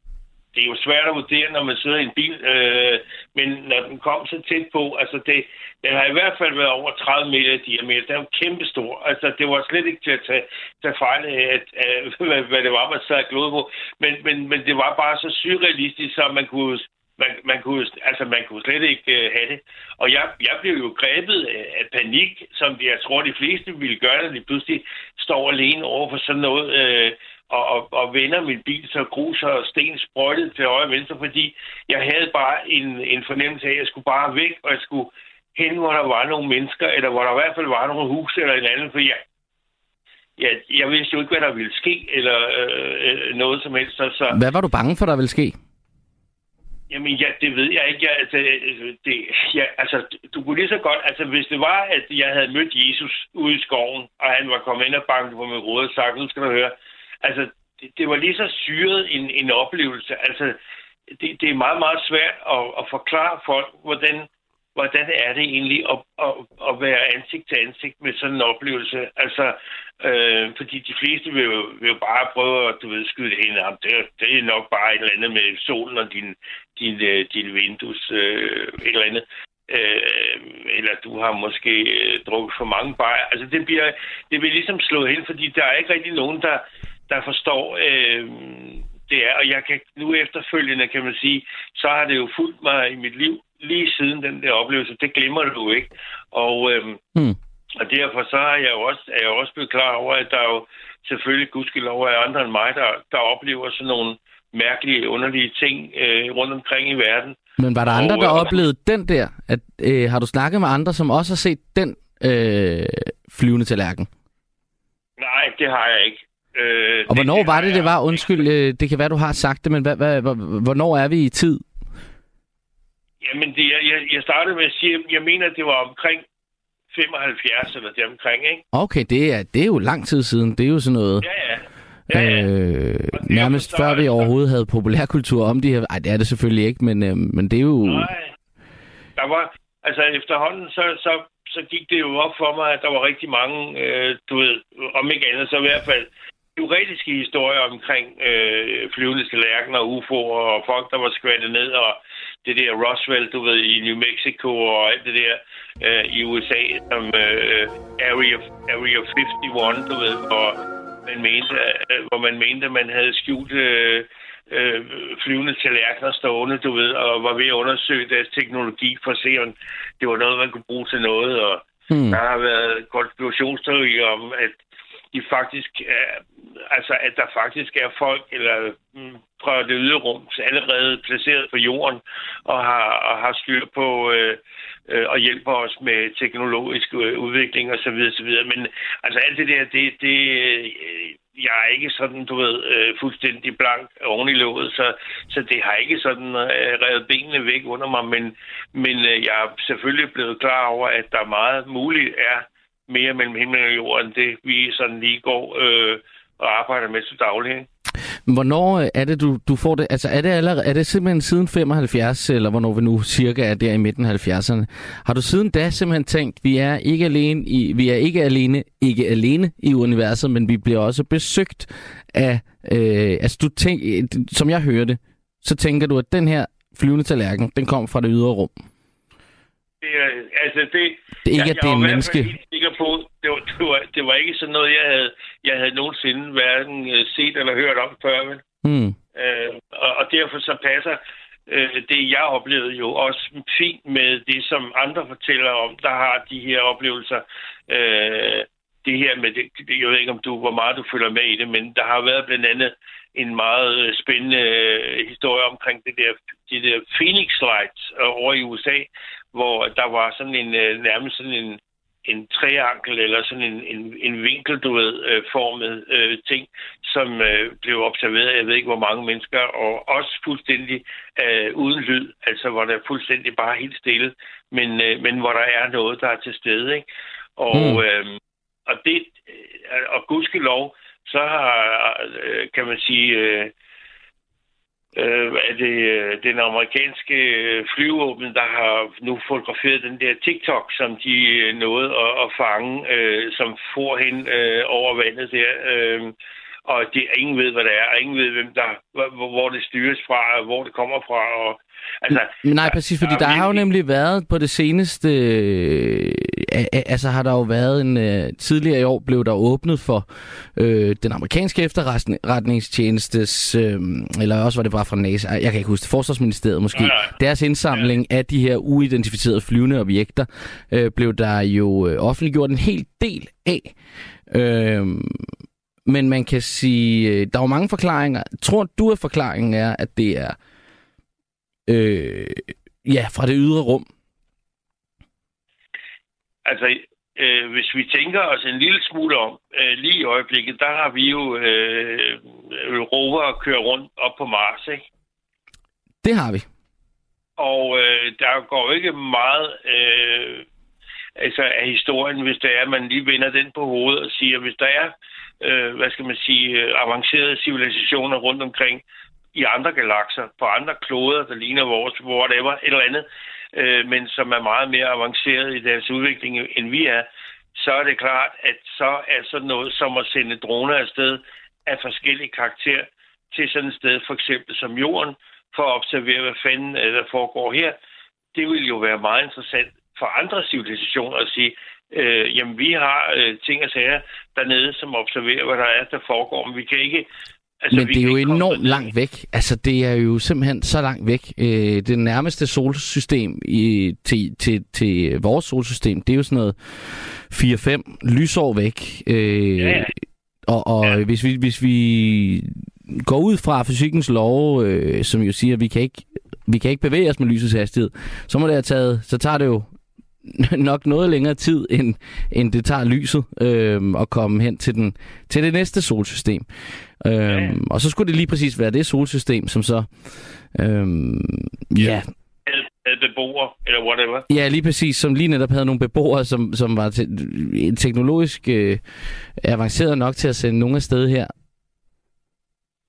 det er jo svært at vurdere, når man sidder i en bil, øh, men når den kom så tæt på, altså det, den har i hvert fald været over 30 meter i diameter. Den var kæmpestor. Altså, det var slet ikke til at tage, tage fejl af, at, at, hvad, hvad det var, man sad og på. Men, men, men det var bare så surrealistisk, så man kunne man, man, kunne, altså, man kunne slet ikke øh, have det. Og jeg, jeg blev jo grebet af, af panik, som jeg tror, de fleste ville gøre, når de pludselig står alene over for sådan noget. øh, og, og, og vender min bil, så grus og sten sprøjtede til højre og venstre, fordi jeg havde bare en, en fornemmelse af, at jeg skulle bare væk, og jeg skulle hen, hvor der var nogle mennesker, eller hvor der i hvert fald var nogle huse eller en anden, for jeg, jeg, jeg vidste jo ikke, hvad der ville ske, eller øh, øh, noget som helst. Så, så, hvad var du bange for, der ville ske? Jamen, ja, det ved jeg ikke. Jeg, altså, øh, det, ja, altså, du kunne lige så godt... Altså, hvis det var, at jeg havde mødt Jesus ude i skoven, og han var kommet ind og banket på min råd og sagt, nu skal du høre, altså, det, det var lige så syret en, en oplevelse. Altså, det, det er meget, meget svært at, at forklare folk, hvordan hvordan er det egentlig at, at, at være ansigt til ansigt med sådan en oplevelse? Altså, øh, fordi de fleste vil jo, vil jo bare prøve at du ved, skyde det hen. Det, det er nok bare et eller andet med solen og din, din, øh, din vindus, øh, et eller andet. Øh, eller du har måske øh, drukket for mange bajer. Altså, det, bliver, det bliver ligesom slået hen, fordi der er ikke rigtig nogen, der, der forstår øh, det er. Og jeg kan nu efterfølgende, kan man sige, så har det jo fulgt mig i mit liv lige siden den der oplevelse. Det glemmer du ikke. Og, øhm, mm. og derfor så er jeg, også, er jeg også blevet klar over, at der er jo selvfølgelig gudskelov er andre end mig, der, der oplever sådan nogle mærkelige, underlige ting øh, rundt omkring i verden. Men var der andre, der øh, oplevede den der? At, øh, har du snakket med andre, som også har set den øh, flyvende tallerken? Nej, det har jeg ikke. Øh, og hvornår det, var det, det var? Undskyld, øh, det kan være, du har sagt det, men hvad, hvad, hvornår er vi i tid? Jamen, det, jeg, jeg startede med at sige, jeg mener, det var omkring 75 eller det omkring, ikke? Okay, det er, det er jo lang tid siden. Det er jo sådan noget... Ja, ja. Ja, ja. Øh, nærmest før vi overhovedet havde populærkultur om de her... Ej, det er det selvfølgelig ikke, men, øh, men det er jo... Nej. Der var... Altså efterhånden, så, så, så gik det jo op for mig, at der var rigtig mange, øh, du ved, om ikke andet, så i hvert fald teoretiske historier omkring øh, flyvende tallerkener og UFO'er og folk, der var skvattet ned og det der Roswell, du ved, i New Mexico og alt det der øh, i USA, som øh, Area, Area 51, du ved, hvor man mente, øh, hvor man mente, at man havde skjult øh, øh, flyvende tallerkener stående, du ved, og var ved at undersøge deres teknologi for at se, om det var noget, man kunne bruge til noget, og hmm. der har været konspirationsteorier om, at de faktisk er, altså at der faktisk er folk eller mm, fra det ydre rum allerede placeret på jorden og har, og har styr på øh, øh, og hjælper os med teknologisk øh, udvikling og så videre, så videre. Men altså alt det der, det, det øh, jeg er ikke sådan, du ved, øh, fuldstændig blank oven i låget, så, så det har ikke sådan øh, revet benene væk under mig, men, men øh, jeg er selvfølgelig blevet klar over, at der meget muligt er mere mellem himlen og jorden, end det vi sådan lige går øh, og arbejder med til daglig. Hvornår øh, er det, du, du får det? Altså, er det, allerede, er det simpelthen siden 75, eller hvornår vi nu cirka er der i midten af 70'erne? Har du siden da simpelthen tænkt, vi er ikke alene i, vi er ikke alene, ikke alene i universet, men vi bliver også besøgt af, øh, altså du tænk, som jeg hørte, så tænker du, at den her flyvende tallerken, den kom fra det ydre rum? Det, altså det, det er ikke, jeg, at det er en menneske. Jeg var sikker på, det var, det, var, det var ikke sådan noget, jeg havde, jeg havde nogensinde hverken øh, set eller hørt om før. Men. Mm. Øh, og, og derfor så passer øh, det, jeg oplevede jo også fint med det, som andre fortæller om, der har de her oplevelser. Øh, det her med, det, jeg ved ikke, om du, hvor meget du følger med i det, men der har været blandt andet en meget spændende øh, historie omkring det der, de der Phoenix Lights øh, over i USA, hvor der var sådan en øh, nærmest sådan en, en triangel eller sådan en, en, en vinkel, du ved, øh, formet øh, ting, som øh, blev observeret, jeg ved ikke hvor mange mennesker, og også fuldstændig øh, uden lyd, altså hvor der er fuldstændig bare helt stille, men, øh, men hvor der er noget, der er til stede, ikke? Og, mm. øh, og det, øh, og gudskelov, så har, øh, kan man sige, øh, øh, er det øh, den amerikanske øh, flyvåben, der har nu fotograferet den der TikTok, som de øh, nåede at, at fange, øh, som for hen øh, over vandet der. Øh, og det, ingen ved, hvad det er, og ingen ved, hvem der, hvor, hvor det styres fra, og hvor det kommer fra. Og, altså, Nej, præcis, fordi der, der har jo nemlig været på det seneste altså har der jo været en... Øh, tidligere i år blev der åbnet for øh, den amerikanske efterretningstjenestes... Øh, eller også var det bare fra NASA, jeg kan ikke huske det, Forsvarsministeriet måske. Ja, ja. Deres indsamling ja. af de her uidentificerede flyvende objekter øh, blev der jo øh, offentliggjort en hel del af. Øh, men man kan sige, øh, der er jo mange forklaringer. Tror du, at forklaringen er, at det er øh, ja, fra det ydre rum? Altså, øh, hvis vi tænker os en lille smule om, øh, lige i øjeblikket, der har vi jo øh, rover kører rundt op på Mars, ikke? Det har vi. Og øh, der går ikke meget øh, altså af historien, hvis det er, at man lige vender den på hovedet og siger, hvis der er, øh, hvad skal man sige, øh, avancerede civilisationer rundt omkring i andre galakser, på andre kloder, der ligner vores, whatever, et eller andet, øh, men som er meget mere avanceret i deres udvikling, end vi er, så er det klart, at så er sådan noget som at sende droner afsted af forskellige karakter til sådan et sted, for eksempel som jorden, for at observere, hvad fanden der foregår her. Det vil jo være meget interessant for andre civilisationer at sige, øh, jamen vi har øh, ting og sager dernede, som observerer, hvad der er, der foregår, men vi kan ikke Altså, Men det er jo enormt langt væk. Altså, det er jo simpelthen så langt væk. Øh, det nærmeste solsystem i, til, til, til vores solsystem, det er jo sådan noget 4-5 lysår væk. Øh, ja, ja. Og, og ja. hvis, vi, hvis vi går ud fra fysikkens lov, øh, som jo siger, at vi kan ikke vi kan ikke bevæge os med lysets hastighed, så må det have taget, så tager det jo nok noget længere tid, end, end det tager lyset øh, at komme hen til, den, til det næste solsystem. Øh, ja. Og så skulle det lige præcis være det solsystem, som så... Øh, ja, beboere, eller whatever. Ja, lige præcis, som lige netop havde nogle beboere, som, som var te- teknologisk øh, avanceret nok til at sende nogle af sted her.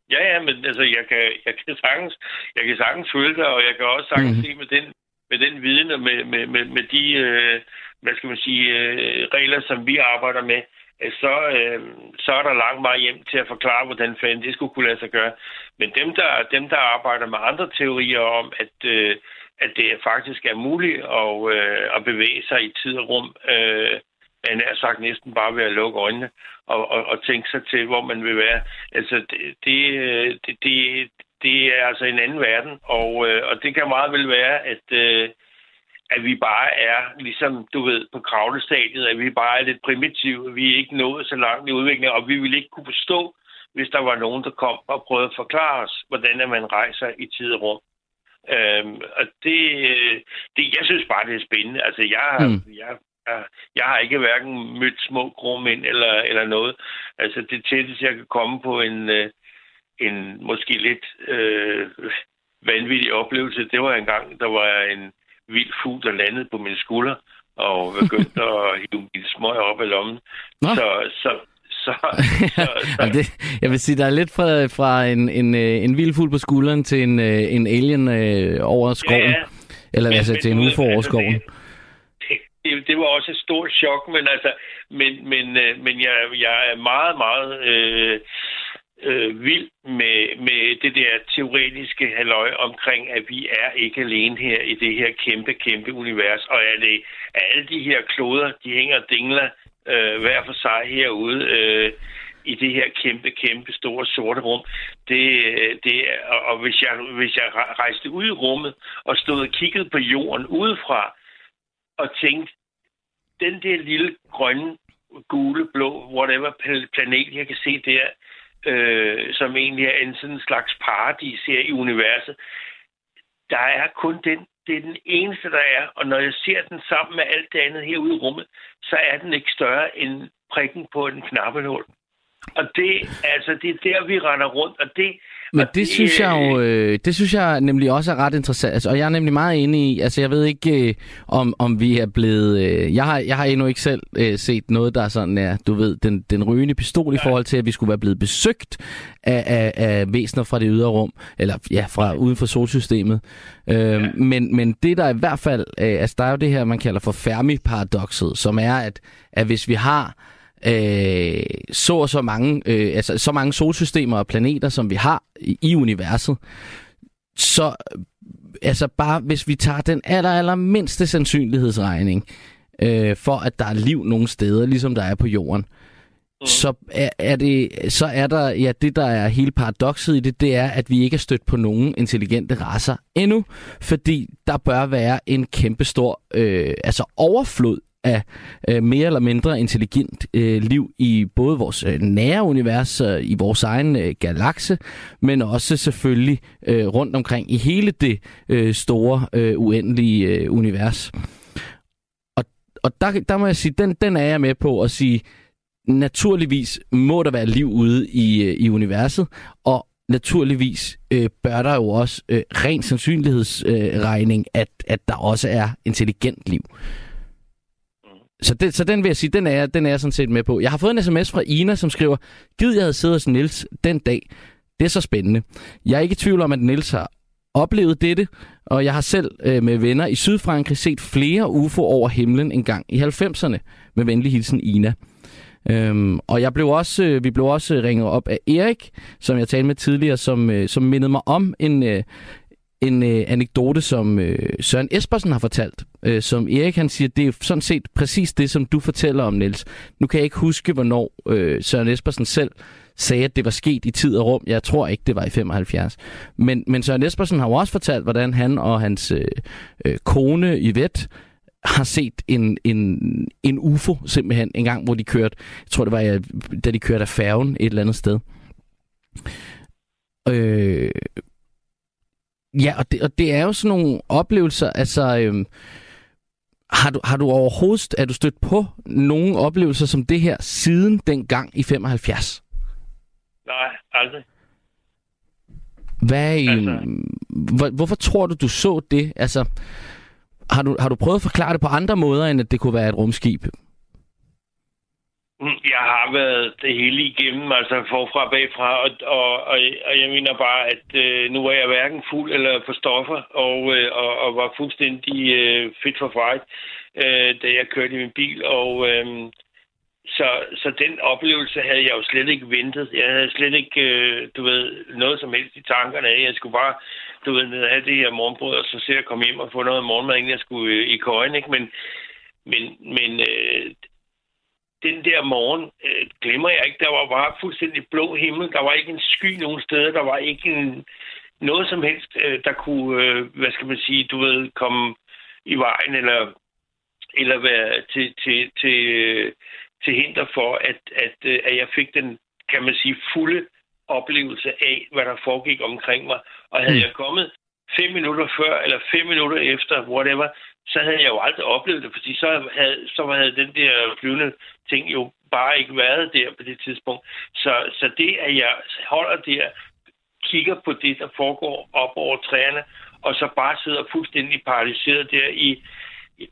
Ja, ja, men altså, jeg kan, jeg kan sagtens, jeg kan sagtens føle det, og jeg kan også sagtens mm. se med den med den viden og med, med, med, med de, øh, hvad skal man sige, øh, regler, som vi arbejder med, øh, så, øh, så er der langt vej hjem til at forklare, hvordan fanden det skulle kunne lade sig gøre. Men dem, der, dem, der arbejder med andre teorier om, at, øh, at det faktisk er muligt at, øh, at bevæge sig i tid og rum, øh, er sagt næsten bare ved at lukke øjnene og, og, og tænke sig til, hvor man vil være. Altså, det, det, øh, det, det, er altså en anden verden, og, øh, og det kan meget vel være, at, øh, at vi bare er, ligesom du ved, på kravlestadiet, at vi bare er lidt primitive, vi er ikke nået så langt i udviklingen, og vi vil ikke kunne forstå, hvis der var nogen, der kom og prøvede at forklare os, hvordan man rejser i tid og rum. Øhm, og det, det, jeg synes bare, det er spændende. Altså, jeg, mm. jeg, jeg, jeg har ikke hverken mødt små grumænd eller, eller noget. Altså, det tætteste, jeg kan komme på en, øh, en måske lidt øh, vanvittig oplevelse. Det var en gang, der var en vild fugl, der landede på min skulder og begyndte at hive min smøg op af lommen. Nå. Så, så, så, så, så. det, jeg vil sige, der er lidt fra, fra en, en, øh, en vild fugl på skulderen til en, øh, en alien øh, over skoven. Ja, Eller men, altså men, til en UFO over altså, skoven. Det, det, det var også et stort chok, men altså, men, men, øh, men jeg, jeg er meget, meget øh, øh, vild med, med det der teoretiske halløj omkring, at vi er ikke alene her i det her kæmpe, kæmpe univers, og at, det, at alle de her kloder, de hænger dingler øh, hver for sig herude øh, i det her kæmpe, kæmpe store sorte rum. Det, øh, det, og hvis jeg, hvis jeg rejste ud i rummet og stod og kiggede på jorden udefra og tænkte, den der lille grønne, gule, blå, whatever planet, jeg kan se der, øh, som egentlig er en sådan slags paradis her i universet. Der er kun den, det er den eneste, der er, og når jeg ser den sammen med alt det andet herude i rummet, så er den ikke større end prikken på en knappenål. Og det, altså, det er der, vi render rundt, og det, men det, det synes jeg jo, øh, det synes jeg nemlig også er ret interessant. Altså, og jeg er nemlig meget enig i, altså jeg ved ikke, øh, om, om vi er blevet... Øh, jeg, har, jeg har endnu ikke selv øh, set noget, der er sådan er, du ved, den, den rygende pistol i forhold til, at vi skulle være blevet besøgt af, af, af væsener fra det ydre rum, eller ja, fra uden for solsystemet. Øh, ja. men, men det der i hvert fald, øh, altså der er jo det her, man kalder for Fermi-paradokset, som er, at, at hvis vi har øh, så og så mange, øh, altså så mange solsystemer og planeter, som vi har i, i universet, så altså bare hvis vi tager den aller, aller mindste sandsynlighedsregning øh, for, at der er liv nogle steder, ligesom der er på jorden, mm. så er, er det så er der ja det der er hele paradokset i det det er at vi ikke er stødt på nogen intelligente raser endnu fordi der bør være en kæmpestor øh, altså overflod af øh, mere eller mindre intelligent øh, liv i både vores øh, nære univers, øh, i vores egen øh, galakse, men også selvfølgelig øh, rundt omkring i hele det øh, store, øh, uendelige øh, univers. Og, og der, der må jeg sige, den, den er jeg med på at sige, naturligvis må der være liv ude i, øh, i universet, og naturligvis øh, bør der jo også øh, ren sandsynlighedsregning, øh, at, at der også er intelligent liv. Så, det, så den vil jeg sige, den er, den er jeg sådan set med på. Jeg har fået en sms fra Ina, som skriver, Gid jeg havde siddet hos Nils den dag. Det er så spændende. Jeg er ikke i tvivl om, at Nils har oplevet dette, og jeg har selv øh, med venner i Sydfrankrig set flere UFO over himlen en gang i 90'erne. Med venlig hilsen, Ina. Øhm, og jeg blev også, øh, vi blev også ringet op af Erik, som jeg talte med tidligere, som, øh, som mindede mig om en, øh, en øh, anekdote, som øh, Søren Espersen har fortalt. Øh, som Erik han siger, det er sådan set præcis det, som du fortæller om, Niels. Nu kan jeg ikke huske, hvornår øh, Søren Espersen selv sagde, at det var sket i tid og rum. Jeg tror ikke, det var i 75. Men, men Søren Espersen har jo også fortalt, hvordan han og hans øh, øh, kone Yvette har set en, en, en UFO simpelthen en gang, hvor de kørte, jeg tror det var, øh, da de kørte af færgen et eller andet sted. Øh, ja, og det, og det er jo sådan nogle oplevelser, altså... Øh, har du, har du overhovedet, er du stødt på nogle oplevelser som det her siden den gang i 75? Nej, aldrig. Hvad, altså... hvor, hvorfor tror du, du så det? Altså, har du, har du prøvet at forklare det på andre måder, end at det kunne være et rumskib? Mm, jeg har været det hele igennem, altså forfra og bagfra, og, og, og, og jeg mener bare, at øh, nu var jeg hverken fuld eller på stoffer, og, øh, og, og var fuldstændig øh, fit for fight, øh, da jeg kørte i min bil, og øh, så, så den oplevelse havde jeg jo slet ikke ventet. Jeg havde slet ikke, øh, du ved, noget som helst i tankerne af. Jeg skulle bare, du ved, ned have det her morgenbrød, og så se at komme hjem og få noget morgenmad, inden jeg skulle øh, i køjen, ikke? Men, men, men øh, den der morgen øh, glemmer jeg ikke. Der var bare fuldstændig blå himmel. Der var ikke en sky nogen steder. Der var ikke en, noget som helst, øh, der kunne, øh, hvad skal man sige, du ved, komme i vejen eller, eller være til, til, til, øh, til hinder for, at, at, øh, at jeg fik den, kan man sige, fulde oplevelse af, hvad der foregik omkring mig. Og havde mm. jeg kommet fem minutter før, eller fem minutter efter, whatever, så havde jeg jo aldrig oplevet det, fordi så havde, så havde den der flyvende ting jo bare ikke været der på det tidspunkt. Så, så det, at jeg holder der, kigger på det, der foregår op over træerne, og så bare sidder fuldstændig paralyseret der i,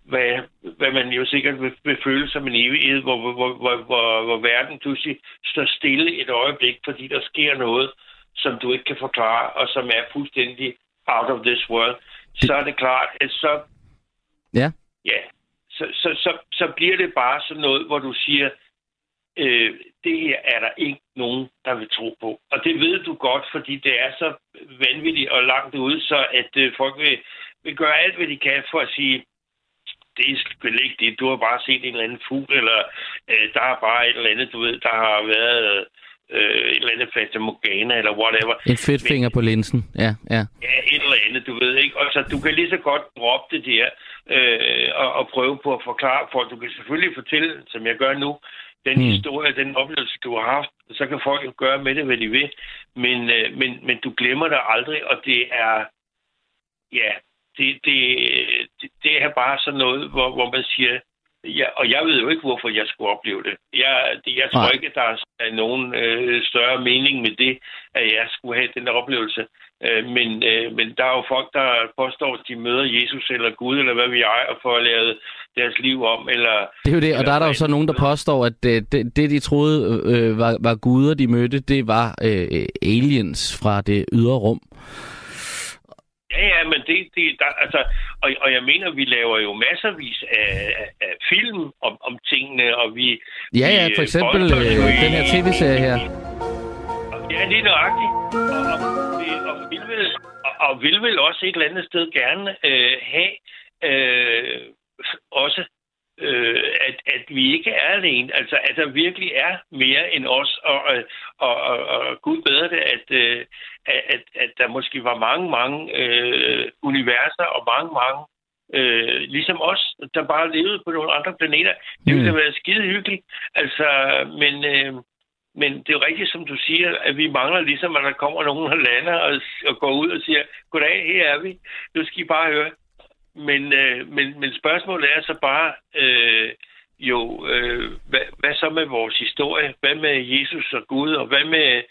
hvad, hvad man jo sikkert vil, vil føle som en evighed, hvor, hvor, hvor, hvor, hvor verden pludselig står stille et øjeblik, fordi der sker noget, som du ikke kan forklare, og som er fuldstændig out of this world, så er det klart, at så... Ja. Ja, så, så, så, så bliver det bare sådan noget, hvor du siger, øh, det her er der ikke nogen, der vil tro på. Og det ved du godt, fordi det er så vanvittigt og langt ude, så at øh, folk vil, vil gøre alt, hvad de kan for at sige, det er sgu ikke det. Du har bare set en eller anden fugl, eller øh, der er bare et eller andet, du ved, der har været øh, et eller andet Fata Morgana, eller whatever. En fedt finger på linsen, ja, ja. Ja, et eller andet, du ved, ikke? Og så du kan lige så godt droppe det der, øh, og, og prøve på at forklare folk. Du kan selvfølgelig fortælle, som jeg gør nu, den hmm. historie, den oplevelse, du har haft, så kan folk jo gøre med det, hvad de vil. Men, øh, men, men du glemmer det aldrig, og det er, ja, det, det, det, det er bare sådan noget, hvor, hvor man siger, ja, og jeg ved jo ikke, hvorfor jeg skulle opleve det. Jeg, det, jeg tror Nej. ikke, at der er nogen øh, større mening med det, at jeg skulle have den oplevelse. Øh, men, øh, men der er jo folk, der påstår, at de møder Jesus eller Gud, eller hvad vi er, og får lavet deres liv om. Eller, det er jo det, og der er der jo så nogen, der påstår, at det, det, det de troede øh, var, var guder, de mødte, det var øh, aliens fra det ydre rum. Ja, ja, men det, det der, altså, og, og jeg mener, vi laver jo masservis af, af, af film om, om tingene, og vi... Ja, ja, for eksempel øh, den her tv-serie her. Ja, lige nøjagtigt. Og, og, og, vil vel, og, og vil vel også et eller andet sted gerne øh, have øh, også øh, at, at vi ikke er alene. Altså, at der virkelig er mere end os, og, og, og, og Gud bedre det, at, øh, at, at der måske var mange, mange øh, universer og mange, mange øh, ligesom os, der bare levede på nogle andre planeter. Det ville mm. have været skide hyggeligt. Altså, men... Øh, men det er jo rigtigt, som du siger, at vi mangler ligesom, at der kommer nogen og lander og, og går ud og siger, goddag, her er vi. Nu skal I bare høre. Men, øh, men, men spørgsmålet er så bare, øh, jo, øh, hvad, hvad så med vores historie? Hvad med Jesus og Gud? Og hvad med,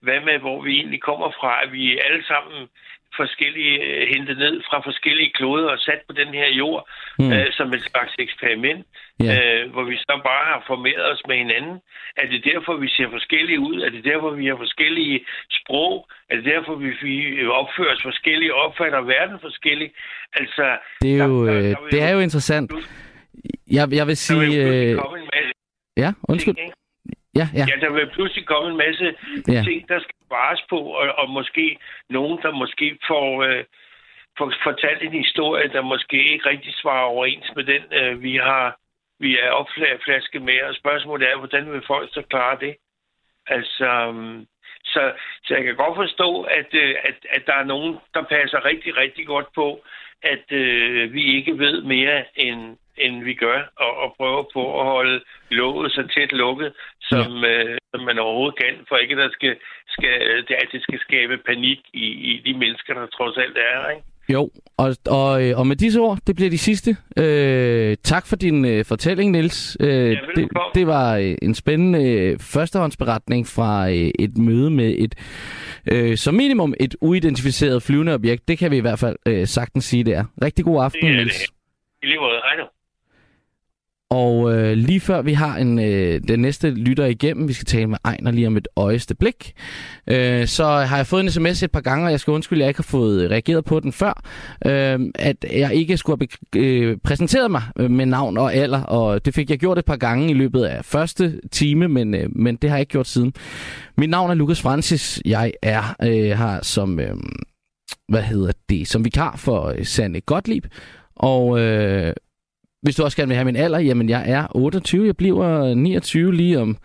hvad med hvor vi egentlig kommer fra? At vi alle sammen forskellige, øh, hentet ned fra forskellige kloder og sat på den her jord mm. øh, som et slags eksperiment, yeah. øh, hvor vi så bare har formeret os med hinanden. Er det derfor, vi ser forskellige ud? Er det derfor, vi har forskellige sprog? Er det derfor, vi, vi opfører os forskellige opfatter verden forskelligt? Altså, det er jo, der, der, der, det er jo interessant. Jeg, jeg vil sige... Der vil Ja, undskyld. Ting, Ja, ja. ja, der vil pludselig komme en masse ja. ting, der skal spares på, og, og måske nogen, der måske får, øh, får fortalt en historie, der måske ikke rigtig svarer overens med den, øh, vi har vi er opflasket med, og spørgsmålet er, hvordan vil folk så klare det? Altså, um, så, så jeg kan godt forstå, at, øh, at, at der er nogen, der passer rigtig, rigtig godt på, at øh, vi ikke ved mere end, end vi gør, og, og prøver på at holde låget så tæt lukket, som, ja. øh, som man overhovedet kan, for ikke at, der skal, skal, det skal skabe panik i, i de mennesker, der trods alt er. Ikke? Jo, og, og, øh, og med disse ord, det bliver de sidste. Øh, tak for din øh, fortælling, Niels. Øh, ja, det, det var øh, en spændende øh, førstehåndsberetning fra øh, et møde med et, øh, som minimum et uidentificeret flyvende objekt. Det kan vi i hvert fald øh, sagtens sige, det er. Rigtig god aften, det er. Det. I lige måde. Hej nu. Og øh, lige før vi har en øh, den næste lytter igennem, vi skal tale med Ejner lige om et øjeste blik, øh, så har jeg fået en sms et par gange, og jeg skal undskylde, at jeg ikke har fået øh, reageret på den før, øh, at jeg ikke skulle have øh, præsenteret mig øh, med navn og alder, og det fik jeg gjort et par gange i løbet af første time, men, øh, men det har jeg ikke gjort siden. Mit navn er Lukas Francis, jeg er øh, her som, øh, hvad hedder det, som vikar for øh, Sanne Sande Gottlieb, og øh, hvis du også gerne vil have min alder, jamen jeg er 28, jeg bliver 29 lige om,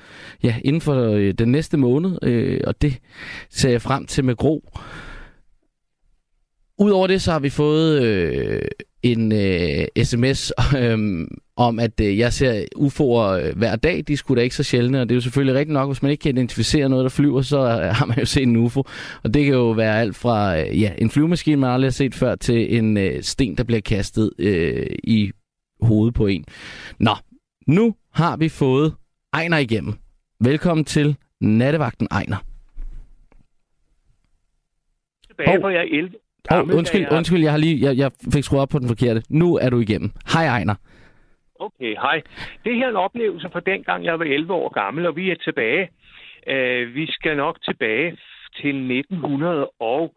ja, inden for øh, den næste måned, øh, og det ser jeg frem til med gro. Udover det, så har vi fået øh, en øh, sms øh, om, at øh, jeg ser UFO'er øh, hver dag. De skulle da ikke så sjældne, og det er jo selvfølgelig rigtigt nok, hvis man ikke kan identificere noget, der flyver, så øh, har man jo set en UFO. Og det kan jo være alt fra øh, ja, en flyvemaskine, man aldrig har set før, til en øh, sten, der bliver kastet øh, i hovedet på en. Nå, nu har vi fået Ejner igennem. Velkommen til Nattevagten Ejner. Tilbage, hvor jeg er 11. Oh, undskyld, jeg... undskyld, jeg, har lige, jeg, jeg fik skruet op på den forkerte. Nu er du igennem. Hej Ejner. Okay, hej. Det her er en oplevelse fra dengang, jeg var 11 år gammel, og vi er tilbage. Uh, vi skal nok tilbage til 1900 og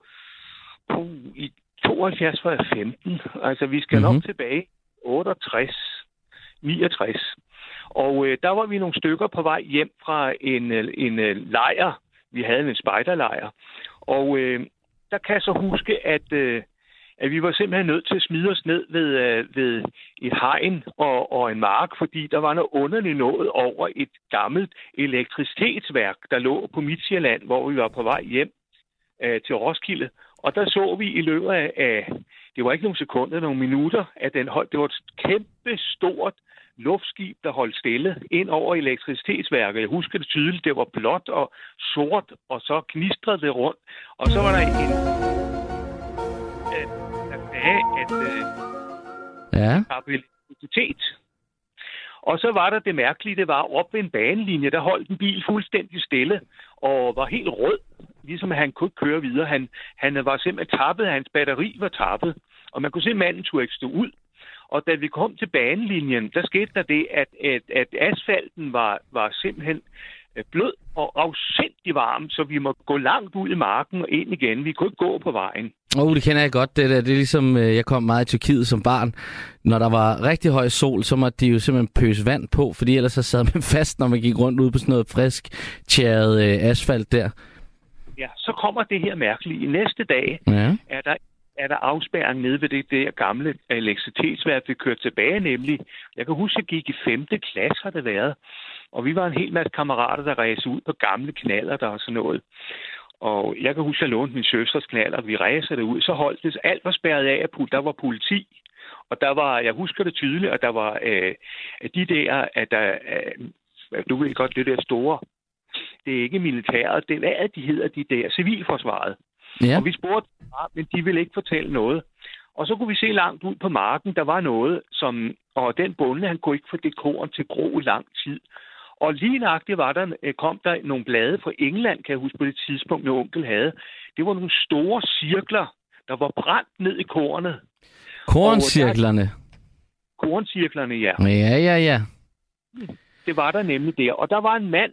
uh, i 72 var jeg 15. Altså, vi skal mm-hmm. nok tilbage 68, 69. Og øh, der var vi nogle stykker på vej hjem fra en, øh, en, en lejr. Vi havde en spejderlejr. Og øh, der kan jeg så huske, at, øh, at vi var simpelthen nødt til at smide os ned ved, øh, ved et hegn og, og en mark, fordi der var noget underligt noget over et gammelt elektricitetsværk, der lå på Midtjylland, hvor vi var på vej hjem øh, til Roskilde. Og der så vi i løbet af, det var ikke nogle sekunder, nogle minutter, at den holdt. Det var et kæmpe stort luftskib, der holdt stille ind over elektricitetsværket. Jeg husker det tydeligt. Det var blåt og sort, og så knistrede det rundt. Og så var der en... Der sagde, at... Øh, ja. elektricitet. Og så var der det mærkelige, det var op ved en banelinje, der holdt en bil fuldstændig stille og var helt rød, ligesom han kunne køre videre. Han, han var simpelthen tappet, hans batteri var tappet, og man kunne se, at manden turde ikke stå ud. Og da vi kom til banelinjen, der skete der det, at, at, at asfalten var, var simpelthen øh, blød og afsindig varm, så vi må gå langt ud i marken og ind igen. Vi kunne ikke gå på vejen. Åh, oh, det kender jeg godt. Det, der. det er ligesom, øh, jeg kom meget i Tyrkiet som barn. Når der var rigtig høj sol, så måtte de jo simpelthen pøse vand på, fordi ellers så sad man fast, når man gik rundt ud på sådan noget frisk, tjæret øh, asfalt der. Ja, så kommer det her mærkelige. Næste dag ja. er der er der afspærring nede ved det der gamle elektricitetsværk, vi kørte tilbage nemlig. Jeg kan huske, at jeg gik i 5. klasse, har det været. Og vi var en hel masse kammerater, der rejste ud på gamle knaller der og sådan noget. Og jeg kan huske, at jeg lånte min søsters knaller, og vi rejste det ud. Så holdt det, alt var spærret af, at der var politi. Og der var, jeg husker det tydeligt, at der var øh, de der, at der, øh, du ved godt, det der store, det er ikke militæret, det er, hvad de hedder, de der, civilforsvaret. Ja. Og vi spurgte, men de ville ikke fortælle noget. Og så kunne vi se langt ud på marken, der var noget, som, og den bonde, han kunne ikke få det korn til gro i lang tid. Og lige nøjagtigt var der, øh, kom der nogle blade fra England, kan jeg huske på det tidspunkt, min onkel havde. Det var nogle store cirkler Der var brændt ned i kornet. Korncirklerne. Korncirklerne, ja. Ja, ja, ja. Det var der nemlig der. Og der var en mand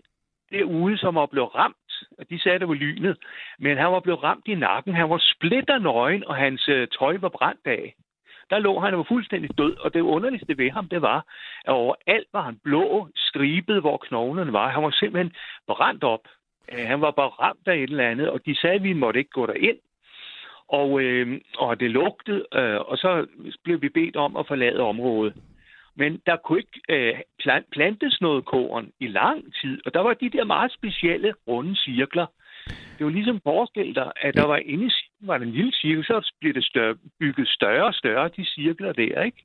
derude, som var blevet ramt. Og de sagde, det var lynet. Men han var blevet ramt i nakken. Han var splitter nøgen, og hans øh, tøj var brændt af. Der lå han og var fuldstændig død, og det underligste ved ham, det var, at overalt var han blå, stribet, hvor knoglerne var. Han var simpelthen brændt op. Øh, han var bare ramt af et eller andet, og de sagde, at vi måtte ikke gå derind. Og, øh, og det lugtede, øh, og så blev vi bedt om at forlade området. Men der kunne ikke øh, plan- plantes noget korn i lang tid, og der var de der meget specielle runde cirkler. Det var ligesom forestil dig, at der var inde i var en lille cirkel, så blev det større, bygget større og større, de cirkler der, ikke?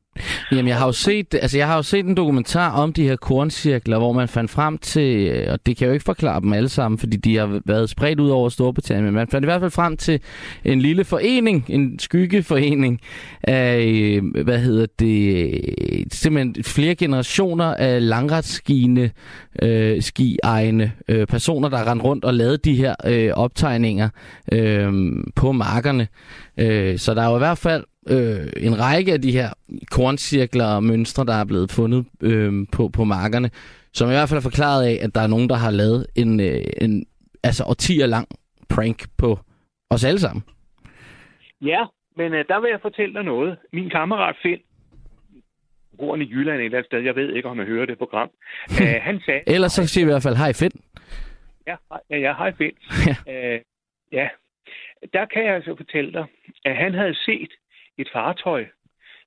Jamen, jeg har jo set, altså, jeg har jo set en dokumentar om de her korncirkler, hvor man fandt frem til, øh, og det kan jo ikke forklare dem alle sammen, fordi de har været spredt ud over Storbritannien, men man fandt i hvert fald frem til en lille forening, en skyggeforening af, øh, hvad hedder det, simpelthen flere generationer af langretsskiende, øh, skiegne øh, personer, der rendte rundt og lavede de her øh, optegninger øh, på markerne. Øh, så der er jo i hvert fald øh, en række af de her korncirkler og mønstre, der er blevet fundet øh, på, på markerne, som i hvert fald er forklaret af, at der er nogen, der har lavet en, øh, en altså årtier lang prank på os alle sammen. Ja, men øh, der vil jeg fortælle dig noget. Min kammerat Finn, bor i Jylland et eller andet sted, jeg ved ikke, om jeg hører det program, øh, han sagde... Ellers så siger vi i hvert fald, hej Finn. Ja, hej- ja, ja, hej Finn. Øh, ja, der kan jeg altså fortælle dig, at han havde set et fartøj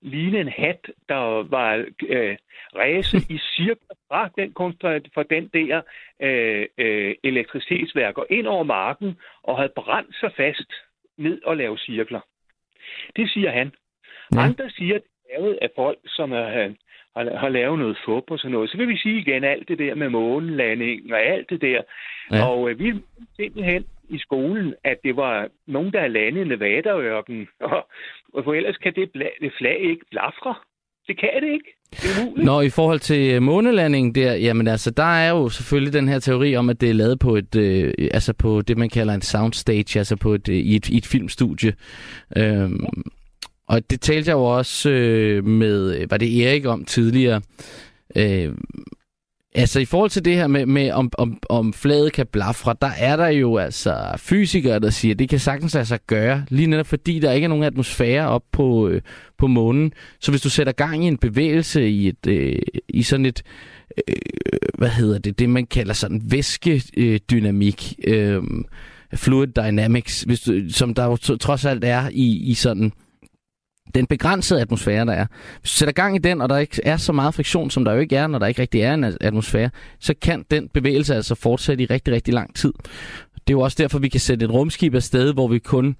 ligne en hat, der var øh, ræse i cirkler fra den, konstru- fra den der øh, øh, elektricitetsværk og ind over marken og havde brændt sig fast ned og lave cirkler. Det siger han. Ja. Andre siger, at det er lavet af folk, som er, har, har lavet noget fup og sådan noget. Så vil vi sige igen alt det der med månelanding og alt det der. Ja. Og øh, vi simpelthen i skolen, at det var nogen, der landede landet i nevada Og, og for ellers kan det, bla- det flag ikke blafre. Det kan det ikke. Det er umuligt. Nå, i forhold til øh, månelandingen der, jamen altså, der er jo selvfølgelig den her teori om, at det er lavet på et, øh, altså på det, man kalder en soundstage, altså på et, øh, i, et, i et filmstudie. Øhm, og det talte jeg jo også øh, med, øh, var det Erik om tidligere, øh, Altså i forhold til det her med, med om, om, om flaget kan blafre, der er der jo altså fysikere, der siger, at det kan sagtens altså gøre, lige netop fordi der ikke er nogen atmosfære op på, øh, på månen. Så hvis du sætter gang i en bevægelse i, et, øh, i sådan et, øh, hvad hedder det, det man kalder sådan væskedynamik, øh, fluid dynamics, hvis du, som der jo trods alt er i, i sådan den begrænsede atmosfære, der er. Hvis du sætter gang i den, og der ikke er så meget friktion, som der jo ikke er, når der ikke rigtig er en atmosfære, så kan den bevægelse altså fortsætte i rigtig, rigtig lang tid. Det er jo også derfor, vi kan sætte et rumskib afsted, hvor vi kun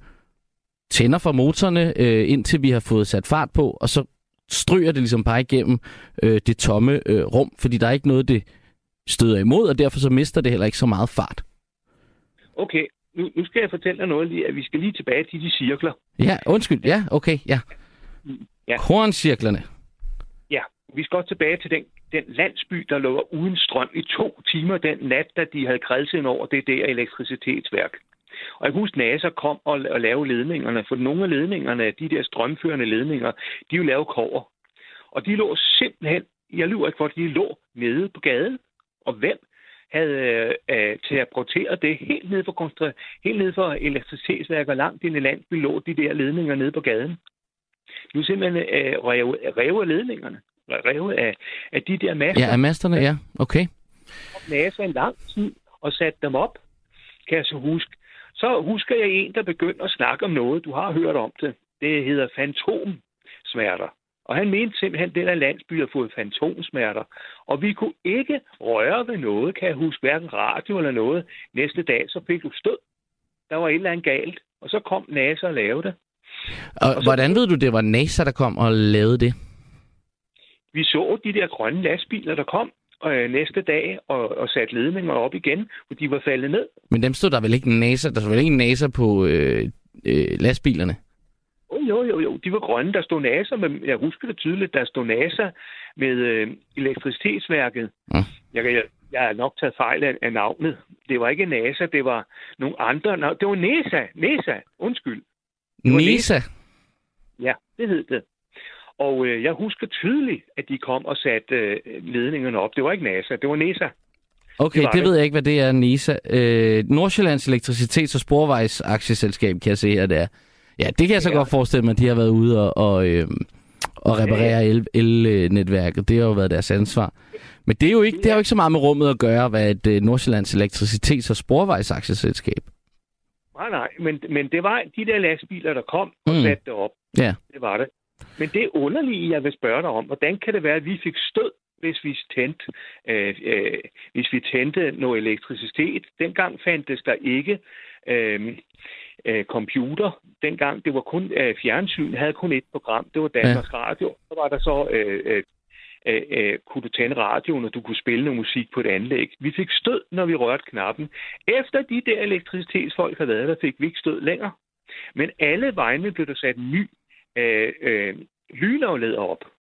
tænder for motorerne, øh, indtil vi har fået sat fart på, og så stryger det ligesom bare igennem øh, det tomme øh, rum, fordi der er ikke noget, det støder imod, og derfor så mister det heller ikke så meget fart. Okay, nu, nu skal jeg fortælle dig noget lige, at vi skal lige tilbage til de cirkler. Ja, undskyld. Ja, okay, ja. Ja. Korncirklerne. Ja, vi skal også tilbage til den, den landsby, der lå uden strøm i to timer den nat, da de havde kredset over det der elektricitetsværk. Og jeg kan huske, NASA kom og, og lavede ledningerne, for nogle af ledningerne, de der strømførende ledninger, de er jo lavet kover. Og de lå simpelthen, jeg lyver ikke for, de lå nede på gaden. Og hvem havde øh, til at protere det helt ned for, helt ned for elektricitetsværker langt ind i landsby lå de der ledninger nede på gaden. Nu simpelthen øh, revet, revet af ledningerne. Revet af, af de der master. Ja, af masterne, ja. Okay. NASA en lang tid og satte dem op, kan jeg så huske. Så husker jeg en, der begyndte at snakke om noget, du har hørt om det. Det hedder fantomsmerter. Og han mente simpelthen, at den her landsby har fået fantomsmerter. Og vi kunne ikke røre ved noget, kan jeg huske, hverken radio eller noget. Næste dag, så fik du stød. Der var et eller andet galt. Og så kom NASA og lavede det. Og, Og så- hvordan ved du, det var NASA, der kom og lavede det? Vi så de der grønne lastbiler, der kom øh, næste dag og, og satte ledninger op igen, for de var faldet ned. Men dem stod der vel ikke NASA, der stod vel ikke NASA på øh, øh, lastbilerne? Jo, jo, jo, de var grønne. Der stod NASA, men jeg husker det tydeligt, der stod NASA med øh, elektricitetsværket. Ja. Jeg, jeg, jeg har nok taget fejl af, af navnet. Det var ikke NASA, det var nogle andre. Nå, det var NASA. NASA, undskyld. NESA? Ja, det hed det. Og øh, jeg husker tydeligt, at de kom og satte øh, ledningerne op. Det var ikke NASA, det var NESA. Okay, det, det, ved jeg ikke, hvad det er, NESA. Øh, Nordsjællands Elektricitets- og Sporvejsaktieselskab, kan jeg se her, det er. Ja, det kan jeg så ja. godt forestille mig, at de har været ude og, og, øh, og reparere el, elnetværket. Det har jo været deres ansvar. Men det er jo ikke, det har jo ikke så meget med rummet at gøre, hvad et øh, Nordsjællands Elektricitets- og Sporvejsaktieselskab. Nej, nej, men, men det var de der lastbiler, der kom og Mm. satte det op. Ja. Det var det. Men det underlige, jeg vil spørge dig om, hvordan kan det være, at vi fik stød, hvis vi tændte, øh, øh, hvis vi tændte noget elektricitet? Dengang fandtes der ikke øh, øh, computer. Dengang det var kun øh, fjernsyn, havde kun et program. Det var Danmarks ja. Radio. Så var der så øh, øh, øh, øh, kunne du tænde radioen, og du kunne spille noget musik på et anlæg. Vi fik stød, når vi rørte knappen. Efter de der elektricitetsfolk havde været der, fik vi ikke stød længere. Men alle vegne blev der sat en ny øh, øh, lynafleder op.